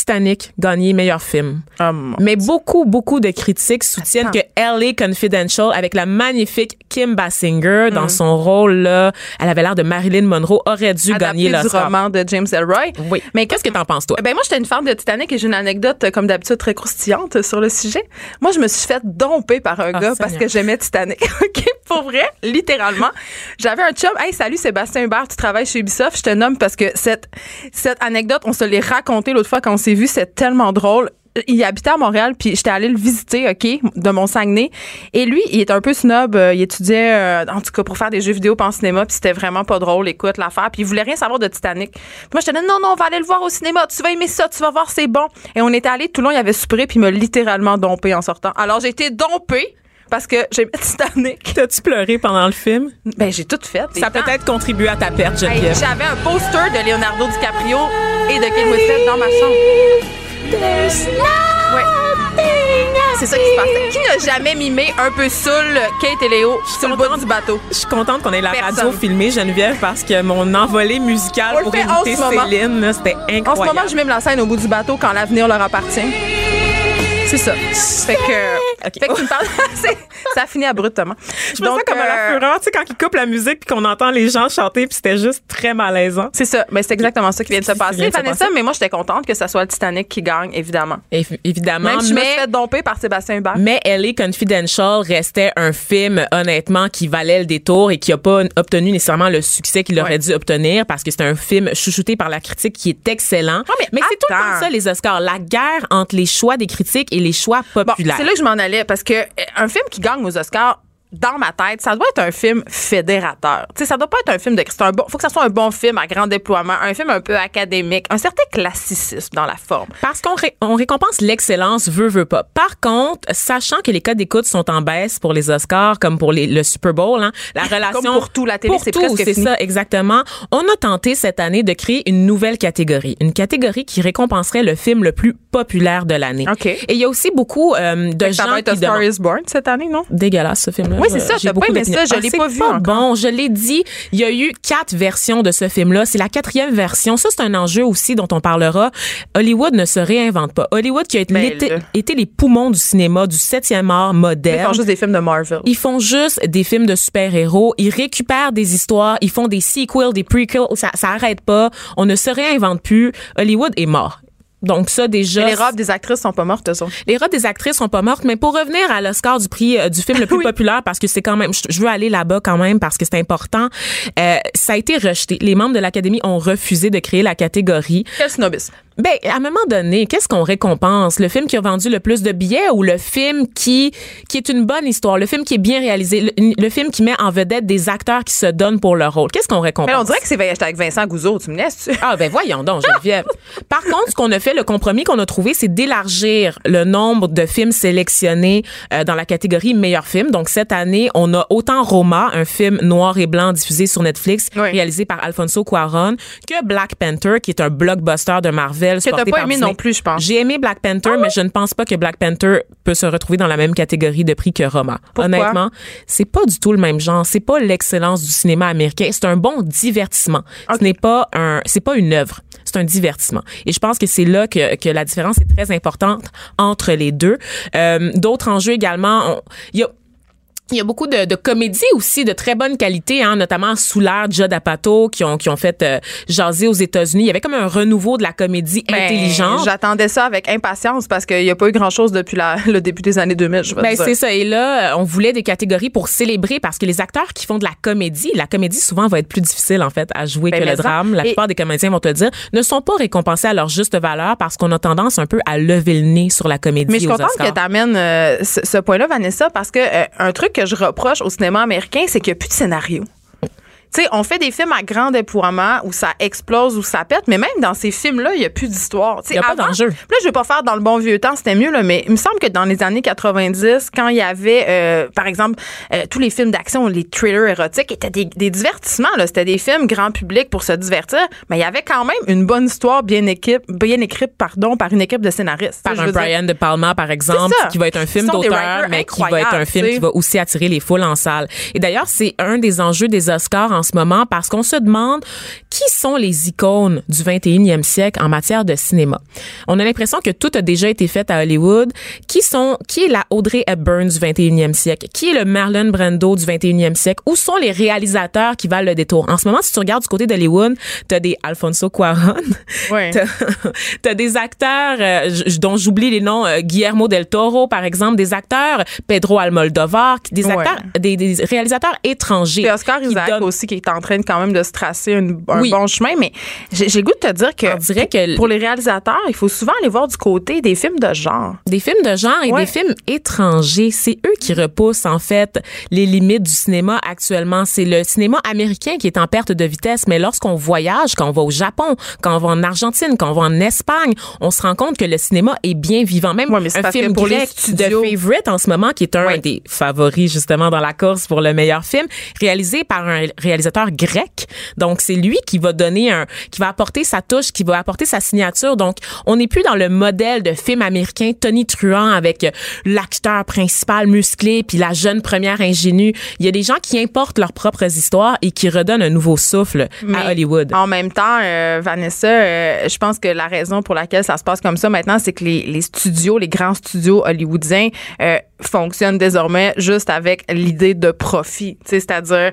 Titanic gagné meilleur film. Mon- Mais beaucoup, beaucoup de critiques soutiennent Attends. que LA Confidential, avec la magnifique Kim Basinger Mm. dans son rôle là, elle avait l'air de Marilyn Monroe, aurait dû gagner Adapté du l'Oscar. roman de James Elroy. Oui. Mais Qu'est-ce que t'en penses toi? Ben moi, j'étais une fan de Titanic et j'ai une anecdote, comme d'habitude, très croustillante sur le sujet. Moi, je me suis fait domper par un Ah, gars parce que j'aimais Titanic. OK? Pour vrai, littéralement. J'avais un chum. Hey, salut Sébastien Hubert, tu travailles chez Ubisoft. Je te nomme parce que cette, cette anecdote, on se l'est racontée l'autre fois quand on s'est vu. C'est tellement drôle. Il habitait à Montréal, puis j'étais allée le visiter, OK, de mon Saguenay. Et lui, il est un peu snob. euh, Il étudiait, euh, en tout cas, pour faire des jeux vidéo pas en cinéma, puis c'était vraiment pas drôle, écoute, l'affaire. Puis il voulait rien savoir de Titanic. Puis moi, j'étais là, non, non, on va aller le voir au cinéma. Tu vas aimer ça, tu vas voir, c'est bon. Et on était allé tout le long, il avait soupiré, puis il m'a littéralement dompé en sortant. Alors, j'ai été dompée parce que j'aimais Titanic. T'as-tu pleuré pendant le film? Ben, j'ai tout fait. Ça a peut-être contribué à ta perte, Hey, Geneviève. J'avais un poster de Leonardo DiCaprio et de Kate Winslet dans ma chambre. Ouais. C'est ça qui se passait. Qui n'a jamais mimé un peu saoul Kate et Léo sur le bord du bateau? Je suis contente qu'on ait la Personne. radio filmée, Geneviève, parce que mon envolée musicale On pour imiter. Céline, c'était En ce incroyable. moment, je mime la scène au bout du bateau quand l'avenir leur appartient. C'est ça. Fait que, fait que tu me parles. ça finit abruptement. Je me sens comme à la euh, fureur, tu sais, quand ils coupent la musique puis qu'on entend les gens chanter, puis c'était juste très malaisant. c'est ça. Mais c'est exactement ça qui vient de se passer, Vanessa. Mais moi, j'étais contente que ça soit le Titanic qui gagne, évidemment. Évi- évidemment, Même si je me mais... suis fait domper par Sébastien Hubert. Mais LA Confidential restait un film, honnêtement, qui valait le détour et qui n'a pas obtenu nécessairement le succès qu'il aurait Ouais. dû obtenir parce que c'est un film chouchouté par la critique qui est excellent. Mais c'est tout le temps ça, les Oscars. La guerre entre les choix des critiques et les choix Bon, c'est là que je m'en allais parce que euh, un film qui gagne aux Oscars dans ma tête, ça doit être un film fédérateur. Tu sais, ça doit pas être un film de c'est un bon faut que ça soit un bon film à grand déploiement, un film un peu académique, un certain classicisme dans la forme. Parce qu'on ré- on récompense l'excellence, veut, veut pas. Par contre, sachant que les codes d'écoute sont en baisse pour les Oscars, comme pour les- le Super Bowl, hein, la relation... pour tout, la télé, c'est presque c'est ça, exactement. On a tenté cette année de créer une nouvelle catégorie. Une catégorie qui récompenserait le film le plus populaire de l'année. OK. Et il y a aussi beaucoup euh, de ça gens va être qui A Star is Born cette année, non? Dégueulasse, ce film-là. Oui, c'est ça, J'ai t'as pas aimé ça, je Ah, l'ai pas vu Pas bon, je l'ai dit. Il y a eu quatre versions de ce film-là. C'est la quatrième version. Ça, c'est un enjeu aussi dont on parlera. Hollywood ne se réinvente pas. Hollywood qui a été, Ben, été, là. été les poumons du cinéma, du septième art Ils moderne. font juste des films de Marvel. Ils font juste des films de super-héros. Ils récupèrent des histoires. Ils font des sequels, des prequels. Ça, ça arrête pas. On ne se réinvente plus. Hollywood est mort. Donc ça déjà. Mais les robes des actrices sont pas mortes, eux autres. Les robes des actrices sont pas mortes, mais pour revenir à l'Oscar du prix euh, du film le plus Oui. populaire, parce que c'est quand même, je, je veux aller là-bas quand même parce que c'est important. euh, ça a été rejeté. Les membres de l'Académie ont refusé de créer la catégorie. Quel snobisme. Ben, à un moment donné, qu'est-ce qu'on récompense? Le film qui a vendu le plus de billets ou le film qui, qui est une bonne histoire? Le film qui est bien réalisé? Le, le film qui met en vedette des acteurs qui se donnent pour leur rôle? Qu'est-ce qu'on récompense? Mais on dirait que c'est avec Vincent Gouzeau, tu me laisses-tu? Ah ben voyons donc, Geneviève. Par contre, ce qu'on a fait, le compromis qu'on a trouvé, c'est d'élargir le nombre de films sélectionnés euh, dans la catégorie meilleur film. Donc cette année, on a autant Roma, un film noir et blanc diffusé sur Netflix, Oui. réalisé par Alfonso Cuarón, que Black Panther, qui est un blockbuster de Marvel. Que t'as pas aimé Disney. non plus, je pense. J'ai aimé Black Panther, mais je ne pense pas que Black Panther peut se retrouver dans la même catégorie de prix que Roma. Pourquoi? Honnêtement, c'est pas du tout le même genre. C'est pas l'excellence du cinéma américain. C'est un bon divertissement. Ce n'est pas un, c'est pas une œuvre. C'est un divertissement. Et je pense que c'est là que, que la différence est très importante entre les deux. Euh, D'autres enjeux également. Il y a il y a beaucoup de, de comédies aussi de très bonne qualité, hein, notamment de Judd Apatow qui ont qui ont fait euh, jaser aux États-Unis. Il y avait comme un renouveau de la comédie Ben, intelligente. J'attendais ça avec impatience parce qu'il n'y a pas eu grand-chose depuis la- le début des années 2000, je Ben c'est ça. Et là, euh, on voulait des catégories pour célébrer parce que les acteurs qui font de la comédie, la comédie souvent va être plus difficile en fait à jouer Ben, que le ça. drame. La Et- plupart des comédiens vont te le dire, ne sont pas récompensés à leur juste valeur parce qu'on a tendance un peu à lever le nez sur la comédie. Mais je suis contente Oscars. que tu amènes ce, ce point-là, Vanessa, parce que euh, un truc que je reproche au cinéma américain, c'est qu'il n'y a plus de scénario. Tu sais, on fait des films à grand déploiement où ça explose, où ça pète, mais même dans ces films-là, il n'y a plus d'histoire. Il y a pas d'enjeu. Là, je vais pas faire dans le bon vieux temps, c'était mieux, là, mais il me semble que dans les années 90, quand il y avait, euh, par exemple, euh, tous les films d'action, les thrillers érotiques, étaient des, des divertissements. là. C'était des films grand public pour se divertir, mais il y avait quand même une bonne histoire bien, équipe, bien écrite pardon, par une équipe de scénaristes. par un Brian De Palma, par exemple, qui va être un film d'auteur, mais qui va être un film qui va aussi attirer les foules en salle. Et d'ailleurs, c'est un des enjeux des Oscars en ce moment parce qu'on se demande qui sont les icônes du 21e siècle en matière de cinéma. On a l'impression que tout a déjà été fait à Hollywood. Qui sont, qui est la Audrey Hepburn du 21e siècle? Qui est le Marlon Brando du 21e siècle? Où sont les réalisateurs qui valent le détour? En ce moment, si tu regardes du côté d'Hollywood, t'as des Alfonso Cuarón, Ouais. T'as- T'as des acteurs euh, dont j'oublie les noms, euh, Guillermo del Toro par exemple, des acteurs Pedro Almodovar, des Ouais. acteurs, des, des réalisateurs étrangers. Oscar Isaac donnent- aussi qui est en train de, quand même de se tracer une- un Oui. bon chemin, mais j'ai le goût de te dire que On dirait que pour les réalisateurs, il faut souvent aller voir du côté des films de genre. Des films de genre et Ouais. des films étrangers, c'est eux qui repoussent en fait les limites du cinéma actuellement. C'est le cinéma américain qui est en perte de vitesse, mais lorsqu'on voyage, quand on va au Japon, quand on va en Argentine, quand on va en Espagne, on se rend compte que le cinéma est bien vivant. Même Ouais, mais un film pour grec de Favorite en ce moment, qui est un Ouais. des favoris justement dans la course pour le meilleur film, réalisé par un réalisateur grec. Donc c'est lui qui va donner un, qui va apporter sa touche, qui va apporter sa signature. Donc on n'est plus dans le modèle de film américain Tony Truant avec euh, l'acteur principal musclé puis la jeune première ingénue. Il y a des gens qui importent leurs propres histoires et qui redonnent un nouveau souffle Mais à Hollywood. En même temps, euh, Vanessa, euh, je pense que la raison pour laquelle ça se passe comme ça maintenant, c'est que les, les studios, les grands studios hollywoodiens euh, fonctionnent désormais juste avec l'idée de profit. C'est-à-dire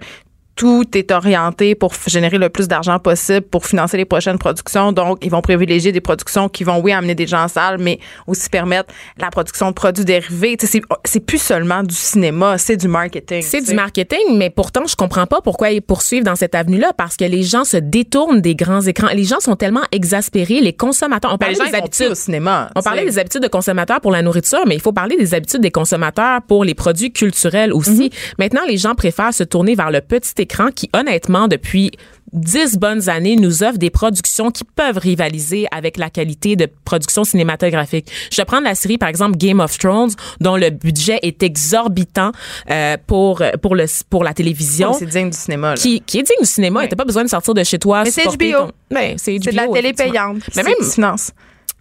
tout est orienté pour générer le plus d'argent possible pour financer les prochaines productions. Donc, ils vont privilégier des productions qui vont, oui, amener des gens en salle, mais aussi permettre la production de produits dérivés. C'est c'est plus seulement du cinéma, c'est du marketing. C'est du marketing, mais pourtant, je comprends pas pourquoi ils poursuivent dans cette avenue-là, parce que les gens se détournent des grands écrans. Les gens sont tellement exaspérés, les consommateurs. On Ben, parlait des habitudes. au cinéma. On parlait des habitudes de consommateurs pour la nourriture, mais il faut parler des habitudes des consommateurs pour les produits culturels aussi. Mhm. Maintenant, les gens préfèrent se tourner vers le petit écran qui, honnêtement, depuis dix bonnes années, nous offre des productions qui peuvent rivaliser avec la qualité de production cinématographique. Je vais prendre la série, par exemple, Game of Thrones, dont le budget est exorbitant euh, pour, pour, le, pour la télévision. Ouais, C'est digne du cinéma. là. Qui, qui est digne du cinéma, et t'as pas besoin de sortir de chez toi. Mais c'est HBO. ton- c'est de la télé payante. Mais même, finance?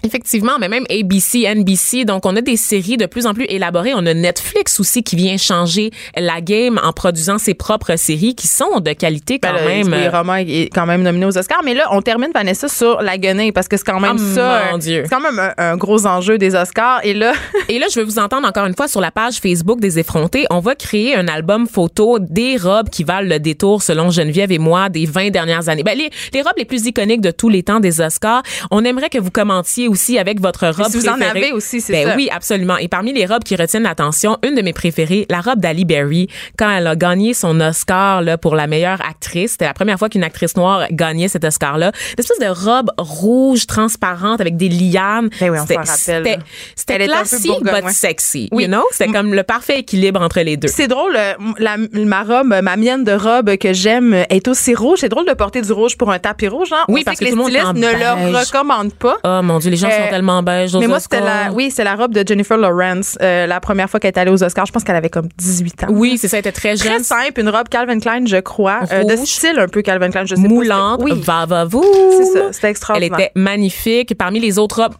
Effectivement, mais même ABC, NBC, donc on a des séries de plus en plus élaborées. On a Netflix aussi qui vient changer la game en produisant ses propres séries qui sont de qualité quand Ben, même. oui, Romain est quand même nominé aux Oscars. Mais là, on termine, Vanessa, sur la guenille parce que c'est quand même Oh, ça. mon Dieu. C'est quand même un, un gros enjeu des Oscars. Et là, Et là, je veux vous entendre encore une fois sur la page Facebook des effrontés. On va créer un album photo des robes qui valent le détour, selon Geneviève et moi, des 20 dernières années. Ben, les, les robes les plus iconiques de tous les temps des Oscars. On aimerait que vous commentiez aussi avec votre robe si vous en préférée. avez aussi, c'est ben ça. oui, absolument. Et parmi les robes qui retiennent l'attention, une de mes préférées, la robe d'Ali Berry, quand elle a gagné son Oscar là, pour la meilleure actrice. C'était la première fois qu'une actrice noire gagnait cet Oscar-là. Une espèce de robe rouge, transparente, avec des lianes. Ben oui, on C'était-. C'était un peu classique, bourgogne, but ouais. sexy. Oui. You know? C'était comme le parfait équilibre entre les deux. c'est drôle, euh, la, ma robe, ma mienne de robe que j'aime est aussi rouge. C'est drôle de porter du rouge pour un tapis rouge. Hein? Oui, On parce sait que les stylistes ne le recommandent pas. Oh mon Dieu, les gens Euh, sont tellement beiges aux Mais moi, c'était la, oui, c'est la robe de Jennifer Lawrence, euh, la première fois qu'elle est allée aux Oscars. Je pense qu'elle avait comme 18 ans. Oui, c'est ça, elle était très Très jeune. simple, une robe Calvin Klein, je crois, euh, de style un peu Calvin Klein, je sais moulante, pas. Oui, va va vous. c'est ça, c'était Elle extraordinaire. était magnifique. Parmi les autres robes,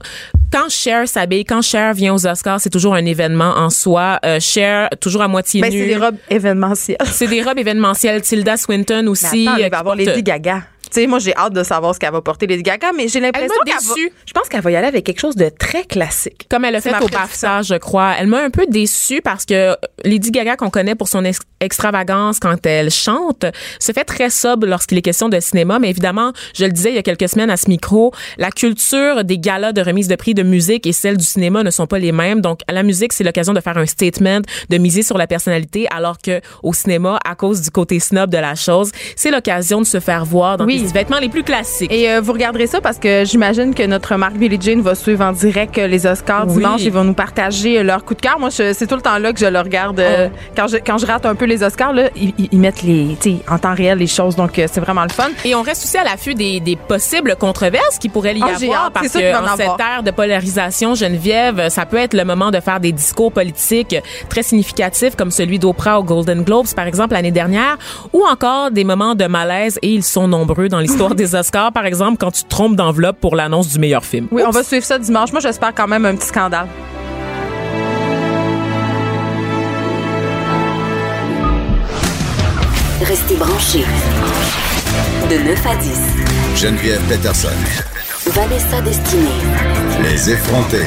quand Cher s'habille, quand Cher vient aux Oscars, c'est toujours un événement en soi. Euh, Cher, toujours à moitié Ben, nue. c'est des robes événementielles. C'est des robes événementielles. Tilda Swinton Mais aussi. attends, euh, il va avoir porte- Lady Gaga. Tu sais, moi, j'ai hâte de savoir ce qu'elle va porter Lady Gaga, mais j'ai l'impression qu'elle va. déçue. Je pense qu'elle va y aller avec quelque chose de très classique. Comme elle a C'est fait au. BAFTA, je crois. Elle m'a un peu déçue parce que Lady Gaga, qu'on connaît pour son ex- extravagance quand elle chante, se fait très sobre lorsqu'il est question de cinéma. Mais évidemment, je le disais il y a quelques semaines à ce micro, la culture des galas de remise de prix de musique et celle du cinéma ne sont pas les mêmes. Donc, la musique, c'est l'occasion de faire un statement, de miser sur la personnalité, alors que au cinéma, à cause du côté snob de la chose, c'est l'occasion de se faire voir dans Oui. Des vêtements les plus classiques. Et euh, vous regarderez ça parce que j'imagine que notre marque Billie Jean va suivre en direct euh, les Oscars Oui. dimanche. Ils vont nous partager euh, leur coup de cœur. Moi, je- c'est tout le temps là que je le regarde. euh, Oh. quand, je, quand je rate un peu les Oscars, là, ils, ils- mettent les, tu sais, en temps réel les choses. Donc, euh, c'est vraiment le fun. Et on reste aussi à l'affût des, des possibles controverses qui pourraient y Ah, avoir hâte. parce en que en cette ère de polarisation, Geneviève, ça peut être le moment de faire des discours politiques très significatifs comme celui d'Oprah au Golden Globes par exemple l'année dernière ou encore des moments de malaise et ils sont nombreux dans l'histoire des Oscars par exemple quand tu te trompes d'enveloppe pour l'annonce du meilleur film. Oui, on va suivre ça dimanche. Moi, j'espère quand même un petit scandale. Restez branchés. De 9 à 10. Geneviève Peterson. Vanessa Destinée. Les effrontés.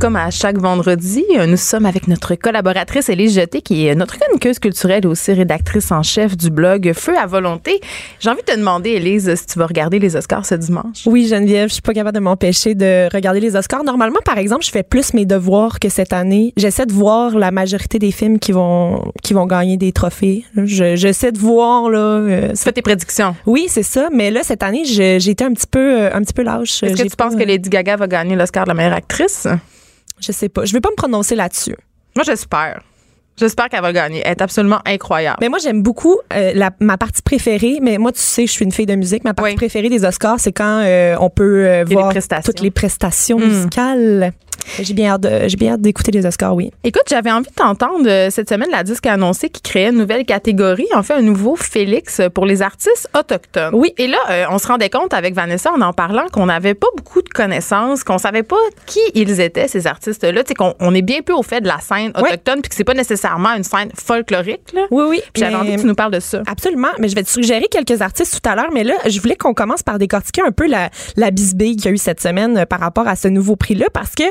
Comme à chaque vendredi, euh, nous sommes avec notre collaboratrice Élise Jeté, qui est notre chroniqueuse culturelle et aussi rédactrice en chef du blog Feu à volonté. J'ai envie de te demander, Élise, si tu vas regarder les Oscars ce dimanche. Oui, Geneviève, je suis pas capable de m'empêcher de regarder les Oscars. Normalement, par exemple, je fais plus mes devoirs que cette année. J'essaie de voir la majorité des films qui vont qui vont gagner des trophées. Je- J'essaie de voir là. euh, Tu fais tes prédictions. oui, c'est ça. Mais là, cette année, j'ai été un petit peu euh, un petit peu lâche. Est-ce que tu penses que Lady Gaga va gagner l'Oscar de la meilleure actrice? Je sais pas. Je vais pas me prononcer là-dessus. Moi, j'espère. J'espère qu'elle va gagner. Elle est absolument incroyable. Mais moi, j'aime beaucoup euh, la, ma partie préférée. Mais moi, tu sais, je suis une fille de musique. Ma partie Oui. préférée des Oscars, c'est quand euh, on peut euh, voir toutes les prestations Mm. musicales. J'ai bien hâte de- j'ai bien hâte d'écouter les Oscars, oui. Écoute, j'avais envie de t'entendre euh, cette semaine. La disque a annoncé qu'il créait une nouvelle catégorie, en fait un nouveau Félix pour les artistes autochtones. Oui. Et là, euh, on se rendait compte avec Vanessa en en parlant qu'on n'avait pas beaucoup de connaissances, qu'on savait pas qui ils étaient ces artistes-là. Tu sais qu'on on est bien peu au fait de la scène Oui. autochtone, puis que c'est pas nécessairement une scène folklorique. Là. Oui, oui. Puis J'avais envie que tu nous parles de ça. Absolument, mais je vais te suggérer quelques artistes tout à l'heure, mais là, je voulais qu'on commence par décortiquer un peu la, la bisbille qu'il y a eu cette semaine euh, par rapport à ce nouveau prix-là, parce que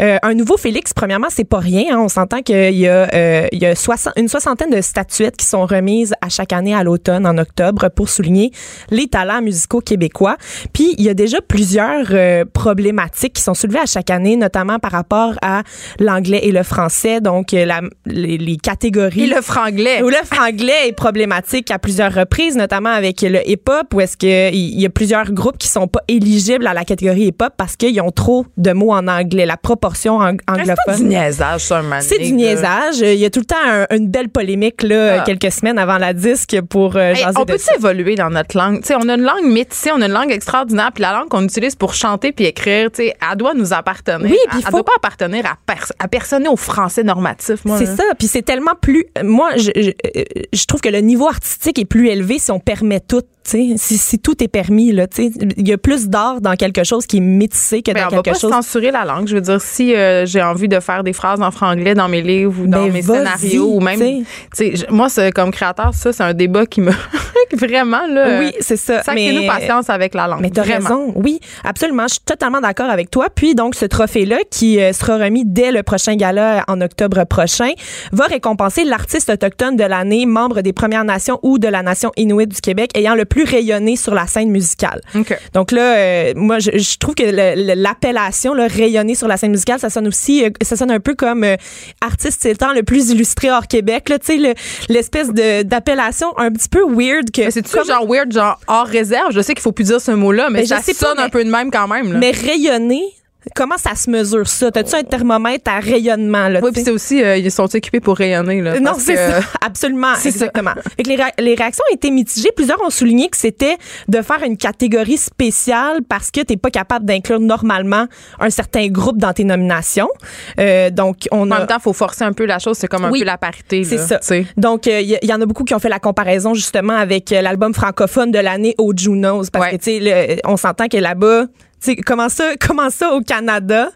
euh, un nouveau Félix, premièrement, c'est pas rien. hein. On s'entend qu'il y a, euh, il y a soixante- une soixantaine de statuettes qui sont remises à chaque année à l'automne, en octobre, pour souligner les talents musicaux québécois. Puis, il y a déjà plusieurs euh, problématiques qui sont soulevées à chaque année, notamment par rapport à l'anglais et le français, donc la, les, les catégories. Et le franglais. Où le franglais est problématique à plusieurs reprises, notamment avec le hip-hop, où est-ce qu'il y a plusieurs groupes qui sont pas éligibles à la catégorie hip-hop parce qu'ils ont trop de mots en anglais. La proportion ang- C'est anglophone. pas du niaisage, ça, C'est du niaisage. Il y a tout le temps un- une belle polémique là, Ah. quelques semaines avant la disque pour euh, Hey, on peut évoluer dans notre langue? Tu sais, on a une langue métissée, on a une langue extraordinaire, puis la langue qu'on utilise pour chanter puis écrire, tu sais, elle doit nous appartenir. Oui, puis il elle faut- doit pas appartenir à, pers- à personne au français normatif, moi. C'est ça. Puis c'est tellement plus. Moi, je, je, euh, je trouve que le niveau artistique est plus élevé si on permet tout. Si, si tout est permis, là, il y a plus d'art dans quelque chose qui est métissé que Ben, dans on va quelque pas chose. censurer la langue. Je veux dire, si euh, j'ai envie de faire des phrases en franglais dans mes livres ou dans Ben, mes scénarios ou même, t'sais. moi, comme créateur, ça, c'est un débat qui me vraiment là. Oui, c'est ça. Sacrez-nous Mais- patience avec la langue. Mais t'as raison, oui, absolument. Je suis totalement d'accord avec toi. Puis donc, ce trophée-là, qui euh, sera remis dès le prochain gala en octobre prochain, va récompenser l'artiste autochtone de l'année, membre des Premières Nations ou de la Nation Inuit du Québec, ayant le plus rayonné sur la scène musicale. Donc là, euh, moi, je, je trouve que le- le- l'appellation, là, rayonner sur la scène musicale, ça sonne aussi, euh, ça sonne un peu comme euh, artiste c'est le temps le plus illustré hors Québec, là, tu sais, le- l'espèce d'appellation un petit peu weird que. C'est-tu comme- genre weird, genre hors réserve? Je sais qu'il faut plus dire ce mot-là, mais, Ben, ça sonne un peu de même quand même. Là. Mais rayonner, comment ça se mesure ça? T'as-tu un thermomètre à rayonnement, là? oui, puis c'est aussi, euh, ils sont occupés pour rayonner. Là, non, c'est ça. Absolument. C'est ça. exactement. Fait que les, réa- les réactions ont été mitigées. Plusieurs ont souligné que c'était de faire une catégorie spéciale parce que t'es pas capable d'inclure normalement un certain groupe dans tes nominations. Euh, donc, on En a. même temps, il faut forcer un peu la chose. C'est comme un Oui, peu la parité. C'est ça. Donc, il y, y en a beaucoup qui ont fait la comparaison justement avec euh, l'album francophone de l'année au Junos. Parce Ouais. que, tu sais, on s'entend que là-bas, comment ça, comment ça au Canada,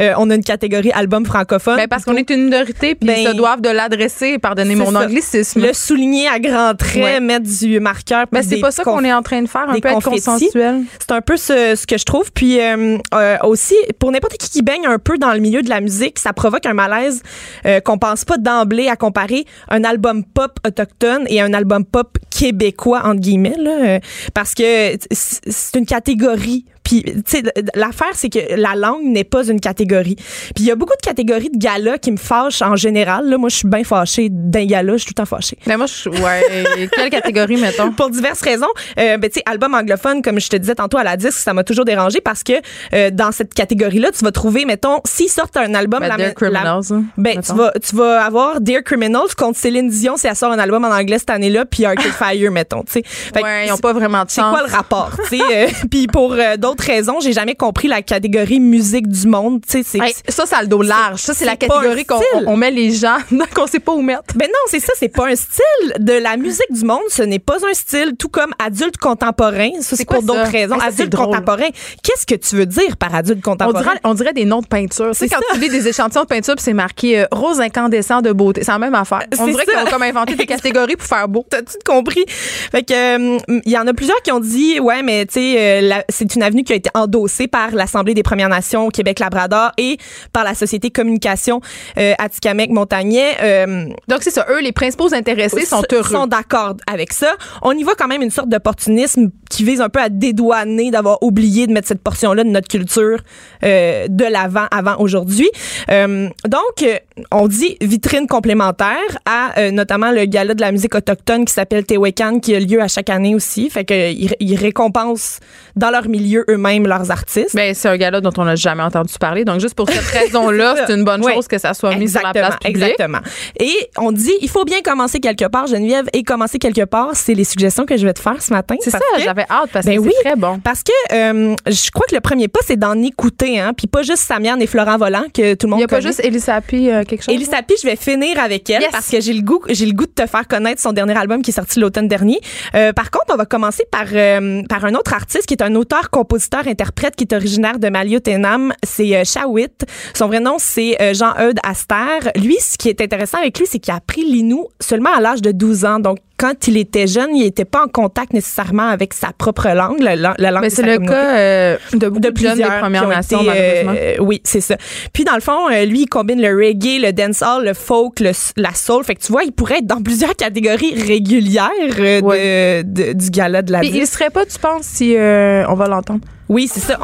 euh, on a une catégorie album francophone? Ben, parce qu'on est une minorité, puis Ben, ils se doivent de l'adresser. Pardonnez mon ça. anglicisme. Le souligner à grands traits, Ouais. mettre du marqueur. Mais puis c'est pas ça qu'on est en train de faire, un peu être consensuel. C'est un peu ce, ce que je trouve. Puis euh, euh, aussi, pour n'importe qui qui baigne un peu dans le milieu de la musique, ça provoque un malaise euh, qu'on pense pas d'emblée à comparer un album pop autochtone et un album pop québécois entre guillemets là, euh, parce que c'est une catégorie. Puis, tu sais, l'affaire, c'est que la langue n'est pas une catégorie. Puis, il y a beaucoup de catégories de galas qui me fâchent en général. Là, moi, je suis bien fâchée d'un gala, je suis tout le temps fâchée Ben, moi, je, ouais. Quelle catégorie, mettons? pour diverses raisons. Euh, ben, tu sais, album anglophone, comme je te disais tantôt à la disque, ça m'a toujours dérangé parce que euh, dans cette catégorie-là, tu vas trouver, mettons, s'ils sortent un album... Ben, la- Dear la- Criminals, hein, ben, tu vas, tu vas avoir Dear Criminals contre Céline Dion si elle sort un album en anglais cette année-là, puis Arcade Fire, mettons, tu sais. Ouais, ils n'ont pas vraiment de c'est chance. quoi le rapport, tu sais? euh, puis pour euh, d'autres raisons, j'ai jamais compris la catégorie musique du monde, tu sais. c'est- Hey, ça, ça a le dos large. Ça, c'est la catégorie qu'on on- met les gens qu'on sait pas où mettre. Ben non, c'est ça, c'est pas un style de la musique du monde, ce n'est pas un style, tout comme adulte contemporain, ça c'est pour d'autres raisons. Ça, adulte contemporain, qu'est-ce que tu veux dire par adulte On contemporain? dirait, on dirait des noms de peinture. Tu sais, C'est quand tu lis des échantillons de peinture, puis c'est marqué euh, rose incandescent de beauté. C'est la même affaire. On C'est dirait ça. qu'ils ont comme inventé des catégories pour faire beau. T'as-tu compris? Fait que, euh, il y en a plusieurs qui ont dit, ouais, mais tu sais, euh, c'est une avenue qui a été endossée par l'Assemblée des Premières Nations au Québec-Labrador et par la Société Communication euh, Atikamekw-Montagnais. Euh, Donc, c'est ça. Eux, les principaux intéressés sont heureux. sont d'accord avec ça. On y voit quand même une sorte d'opportunisme qui vise un peu à dédouaner d'avoir oublié de mettre cette portion-là de notre culture euh, de l'avant avant aujourd'hui. Euh, donc, on dit vitrine complémentaire à notamment le gala de la musique autochtone qui s'appelle Tewekan qui a lieu à chaque année aussi. Fait que ils, ils récompensent dans leur milieu eux-mêmes leurs artistes. Ben, c'est un gars-là dont on n'a jamais entendu parler. Donc, juste pour cette raison-là, c'est une bonne Oui. chose que ça soit mis sur la place publique. Exactement. Et on dit, il faut bien commencer quelque part, Geneviève, et commencer quelque part, c'est les suggestions que je vais te faire ce matin. C'est ça, j'avais hâte parce Ben que oui, c'est très bon. Parce que euh, je crois que le premier pas, c'est d'en écouter, hein, puis pas juste Samiane et Florent Volant que tout le Il monde n'y a pas connaît. juste Elisa P, euh, quelque chose? Elisa Pi, je vais finir avec elle Yes. parce que j'ai le goût, j'ai le goût de te faire connaître son dernier album qui est sorti l'automne dernier. Euh, par contre, on va commencer par euh, par un autre artiste qui est un auteur, compositeur, interprète qui est originaire de Maliotenam. C'est euh, Shawit. Son vrai nom c'est euh, Jean-Eudes Aster. Lui, ce qui est intéressant avec lui, c'est qu'il a appris l'inou seulement à l'âge de 12 ans. Donc quand il était jeune, il n'était pas en contact nécessairement avec sa propre langue, la, la- la langue Mais de c'est le communauté cas euh, de beaucoup de de, jeunes des plusieurs Premières Nations, été, euh, malheureusement. oui, c'est ça. Puis dans le fond, euh, lui, il combine le reggae, le dancehall, le folk, le, la soul. Fait que tu vois, il pourrait être dans plusieurs catégories régulières euh, de- Ouais. de- du gala de la Puis il serait pas, tu penses, si euh, on va l'entendre? Oui, c'est ça.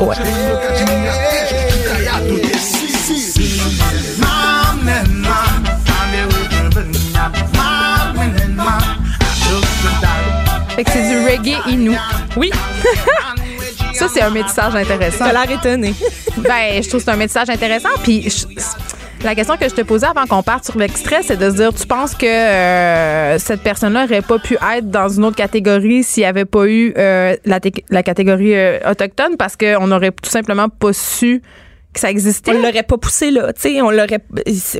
Ouais. Reggae inou. Oui, Ça, c'est un métissage intéressant. t'as l'air étonné. Ben, je trouve que c'est un message intéressant. Puis je- la question que je te posais avant qu'on parte sur l'extrait, c'est de se dire, tu penses que euh, cette personne-là aurait pas pu être dans une autre catégorie s'il n'y avait pas eu euh, la catégorie euh, autochtone parce qu'on n'aurait tout simplement pas su que ça existait? On l'aurait pas poussé là, tu sais, on l'aurait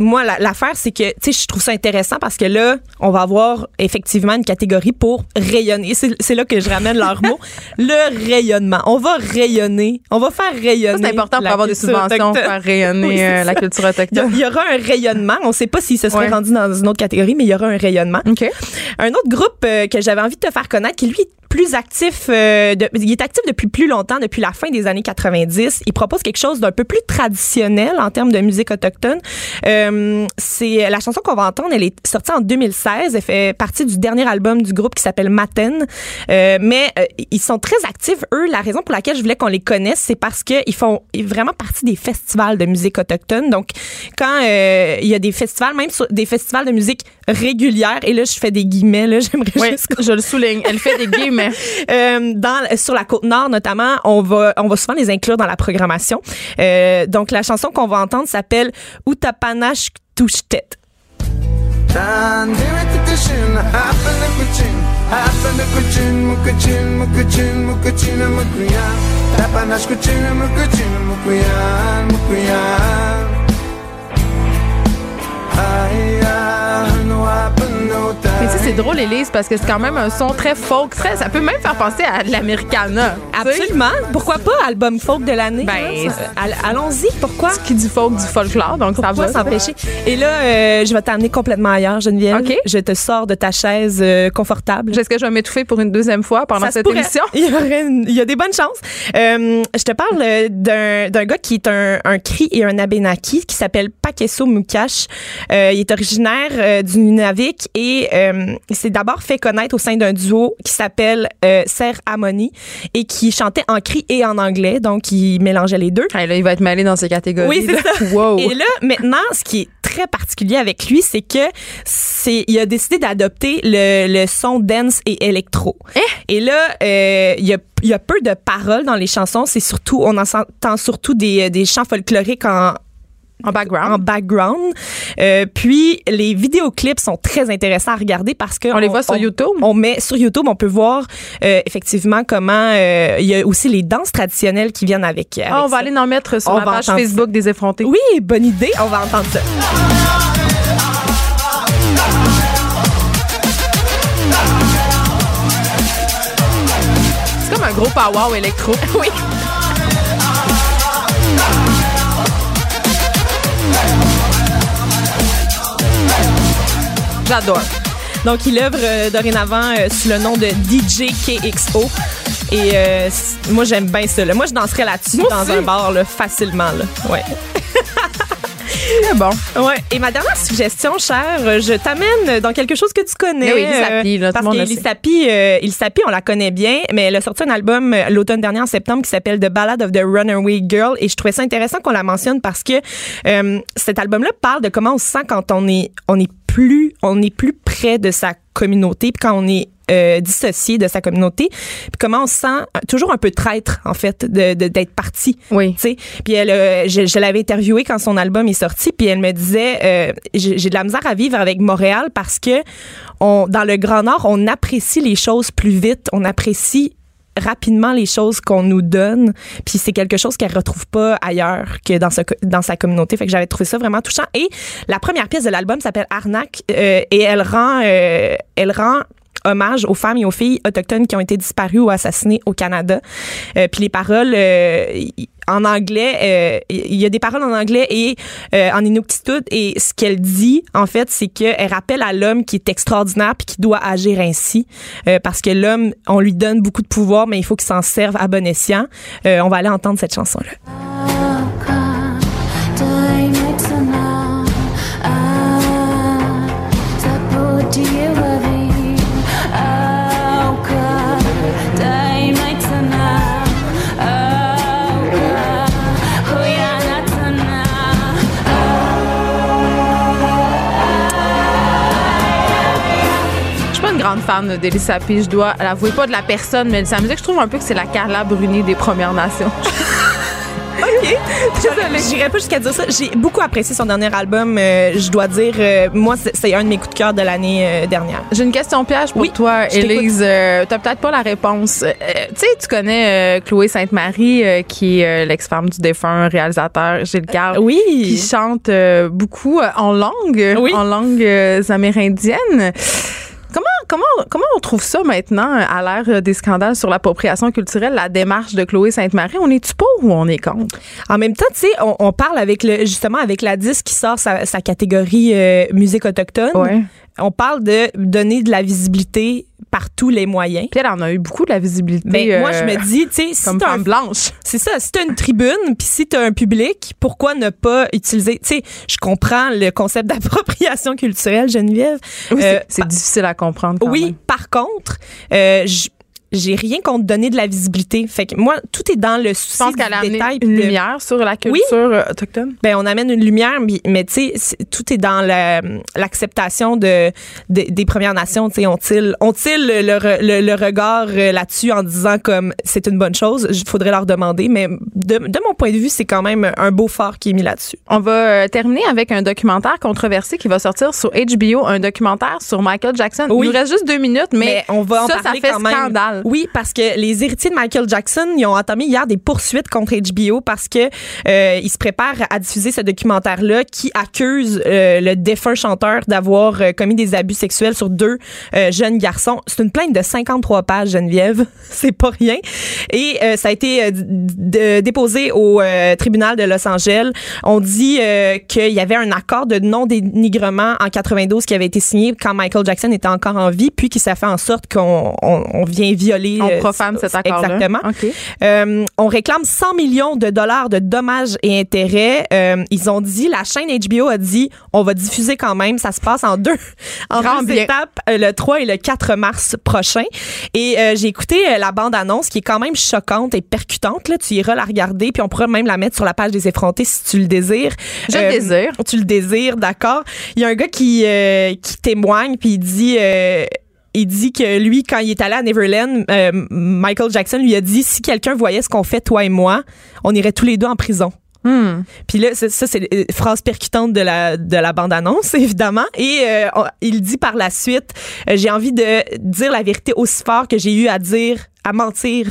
moi la- l'affaire c'est que tu sais je trouve ça intéressant parce que là on va avoir effectivement une catégorie pour rayonner. C'est là que je ramène leur mot, le rayonnement. On va rayonner, on va faire rayonner. c'est important pour avoir des subventions, autochtone. faire rayonner Oui, euh, la culture autochtone. il y aura un rayonnement. On sait pas s'il se serait Ouais. rendu dans une autre catégorie, mais il y aura un rayonnement. OK. Un autre groupe euh, que j'avais envie de te faire connaître, qui lui est plus actif, euh, il est actif depuis plus longtemps, depuis la fin des années 90. Il propose quelque chose d'un peu plus traditionnel en termes de musique autochtone. Euh, c'est la chanson qu'on va entendre. Elle est sortie en 2016. Elle fait partie du dernier album du groupe qui s'appelle Maten. Euh, mais euh, ils sont très actifs. Eux, la raison pour laquelle je voulais qu'on les connaisse, c'est parce que ils font vraiment partie des festivals de musique autochtone. Donc, quand euh, il y a des festivals, même des festivals de musique régulière, et là, je fais des guillemets, là, j'aimerais Oui, juste je le souligne. Elle fait des guillemets. euh, dans sur la côte nord notamment, on va on va souvent les inclure dans la programmation. Euh, donc la chanson qu'on va entendre s'appelle Utapanash Tushtet. Mais tu sais, c'est drôle, Élise, parce que c'est quand même un son très folk. Très, ça peut même faire penser à de l'Americana. Absolument. Pourquoi pas album folk de l'année Ben, hein, allons-y. Pourquoi? Qui dit folk, dit folklore, donc Pourquoi ça va. s'empêcher? Et là, euh, je vais t'amener complètement ailleurs, Geneviève. OK. Je te sors de ta chaise euh, confortable. Est-ce que je vais m'étouffer pour une deuxième fois pendant Ça cette émission? Il y, aurait une- il y a des bonnes chances. Euh, je te parle d'un d'un gars qui est un, un cri et un Abénaki qui s'appelle Pakeso Mukash. Il est originaire euh, et euh, il s'est d'abord fait connaître au sein d'un duo qui s'appelle euh, Serre Harmony et qui chantait en cri et en anglais. Donc, il mélangeait les deux. Hey, là, il va être mêlé dans ces catégories. Oui, c'est ça. Wow. Et là, maintenant, ce qui est très particulier avec lui, c'est que c'est il a décidé d'adopter le, le son dance et électro. Et là, euh, il y a il y a peu de paroles dans les chansons. C'est surtout, on en entend surtout des, des chants folkloriques en, en background. en background. Euh, puis les vidéoclips sont très intéressants à regarder parce que On les voit sur YouTube? On met sur YouTube, on peut voir euh, effectivement comment euh, il y a aussi les danses traditionnelles qui viennent avec. avec Ah, on va ça. aller en mettre sur On la page Facebook des effrontés. Oui, bonne idée. On va entendre ça. C'est comme un gros power électro. Oui. J'adore. Donc, il œuvre euh, dorénavant euh, sous le nom de DJ KXO. Et euh, moi, j'aime bien ça. là. Moi, je danserais là-dessus dans aussi. un bar là, facilement. Là. Ouais. Bon. Ouais. Et ma dernière suggestion, chère, je t'amène dans quelque chose que tu connais. Oui, Elise Appi, là, tout parce Appi, on la connaît bien, mais elle a sorti un album l'automne dernier en septembre qui s'appelle The Ballad of the Runaway Girl. Et je trouvais ça intéressant qu'on la mentionne parce que cet album-là parle de comment on se sent quand on est, on est plus, on est plus près de sa communauté, puis quand on est euh, dissocié de sa communauté, puis comment on se sent euh, toujours un peu traître en fait de de- d'être parti. Oui. Tu sais, puis elle, euh, je, je l'avais interviewée quand son album est sorti, puis elle me disait, euh, j'ai j'ai de la misère à vivre avec Montréal parce que on, dans le Grand Nord, on apprécie les choses plus vite, on apprécie rapidement les choses qu'on nous donne puis c'est quelque chose qu'elle retrouve pas ailleurs que dans ce dans sa communauté. Fait que j'avais trouvé ça vraiment touchant. Et la première pièce de l'album s'appelle Arnaque euh, et elle rend euh, elle rend hommage aux femmes et aux filles autochtones qui ont été disparues ou assassinées au Canada. Euh, puis les paroles euh, en anglais, euh, il y a des paroles en anglais et euh, en inuktitut et ce qu'elle dit en fait, c'est qu'elle rappelle à l'homme qui est extraordinaire puis qui doit agir ainsi euh, parce que l'homme, on lui donne beaucoup de pouvoir mais il faut qu'il s'en serve à bon escient. On va aller entendre cette chanson là. Grande fan d'Elisa P. Je dois l'avouer, pas de la personne, mais de sa musique. Je trouve un peu que c'est la Carla Bruni des Premières Nations. OK. J'irais pas jusqu'à dire ça. J'ai beaucoup apprécié son dernier album. euh, je dois dire, euh, moi, c'est- un de mes coups de cœur de l'année euh, dernière. J'ai une question piège pour Oui, toi. Élise. T'as peut-être pas la réponse. Tu sais, tu connais Chloé Sainte-Marie, qui est l'ex-femme du défunt réalisateur Gilles Gard. qui Oui. chante euh, beaucoup en langue, Oui. en langue amérindienne. Comment, on trouve ça maintenant euh, à l'ère euh, des scandales sur l'appropriation culturelle, la démarche de Chloé Sainte-Marie? On est-tu pour ou on est contre? En même temps, tu sais, on, on parle avec le justement avec la disque qui sort sa, sa catégorie euh, musique autochtone. Ouais. On parle de donner de la visibilité par tous les moyens. Puis elle en a eu beaucoup de la visibilité. Mais moi, je euh, me dis, tu sais, si comme un blanche. C'est ça. Si t'as une tribune, puis si t'as un public, pourquoi ne pas utiliser Tu sais, je comprends le concept d'appropriation culturelle, Geneviève. Oui, Euh, c'est c'est difficile à comprendre. Quand oui. même. Par contre, euh, j- j'ai rien contre donner de la visibilité. Fait que moi, tout est dans le souci Je pense qu'elle a amené une de- lumière sur la culture Oui. euh, autochtone? Ben, on amène une lumière, mais, mais tu sais, tout est dans la- l'acceptation de, de- des Premières Nations. Tu sais, ont-ils ont-ils le, le, re- le- le regard euh, là-dessus en disant comme c'est une bonne chose? Il faudrait leur demander, mais de, de mon point de vue, c'est quand même un beau phare qui est mis là-dessus. On va euh, terminer avec un documentaire controversé qui va sortir sur HBO, un documentaire sur Michael Jackson. Oui. Il nous reste juste deux minutes, mais, Mais on va en ça, parler ça fait quand même. scandale. Oui, parce que les héritiers de Michael Jackson, ils ont entamé hier des poursuites contre HBO parce que euh, ils se préparent à diffuser ce documentaire-là qui accuse euh, le défunt chanteur d'avoir euh, commis des abus sexuels sur deux euh, jeunes garçons. C'est une plainte de 53 pages, Geneviève. C'est pas rien. Et euh, ça a été déposé au tribunal de Los Angeles. On dit qu'il y avait un accord de non-dénigrement en 92 qui avait été signé quand Michael Jackson était encore en vie, puis qui ça fait en sorte qu'on on, on vient violer. On euh, profane cet accord-là. Exactement. OK. Euh, on réclame 100 millions de dollars de dommages et intérêts. Euh, ils ont dit, la chaîne HBO a dit, on va diffuser quand même. Ça se passe en deux, en Grand deux bien. étapes, euh, le 3 et le 4 mars prochain. Et euh, j'ai écouté la bande-annonce qui est quand même choquante et percutante. Là. Tu iras la regarder, puis on pourra même la mettre sur la page des effrontés si tu le désires. Je le désire. Tu le désires, d'accord. Il y a un gars qui, qui témoigne, puis il dit... euh, il dit que lui, quand il est allé à Neverland, euh, Michael Jackson lui a dit si quelqu'un voyait ce qu'on fait, toi et moi, on irait tous les deux en prison. Hmm. Puis là, ça, c'est une phrase percutante de la, de la bande-annonce, évidemment. Et euh, on- il dit par la suite, euh, j'ai envie de dire la vérité aussi fort que j'ai eu à dire, à mentir.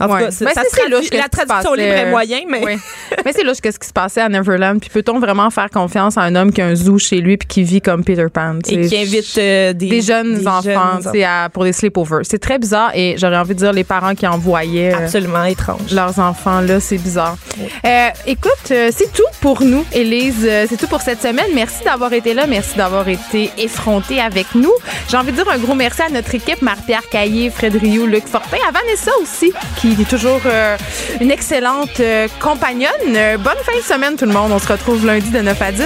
En tout Ouais. cas, c'est- ça traduit- louche, la traduction passait, libre est euh, moyen, mais Oui. mais c'est louche qu'est-ce qui se passait à Neverland. Puis peut-on vraiment faire confiance à un homme qui a un zoo chez lui puis qui vit comme Peter Pan? et qui invite euh, des, des jeunes des enfants jeunes à- pour des sleepovers. C'est très bizarre et j'aurais envie de dire les parents qui envoyaient euh, absolument étranges. leurs enfants là, c'est bizarre. Euh, écoute, c'est tout pour nous, Élise. C'est tout pour cette semaine. Merci d'avoir été là. Merci d'avoir été effronté avec nous. J'ai envie de dire un gros merci à notre équipe, Marie-Pierre Caillé, Fred Luc Fortin, à Vanessa aussi, qui est toujours euh, une excellente euh, compagnonne. Euh, bonne fin de semaine, tout le monde. On se retrouve lundi de 9 à 10.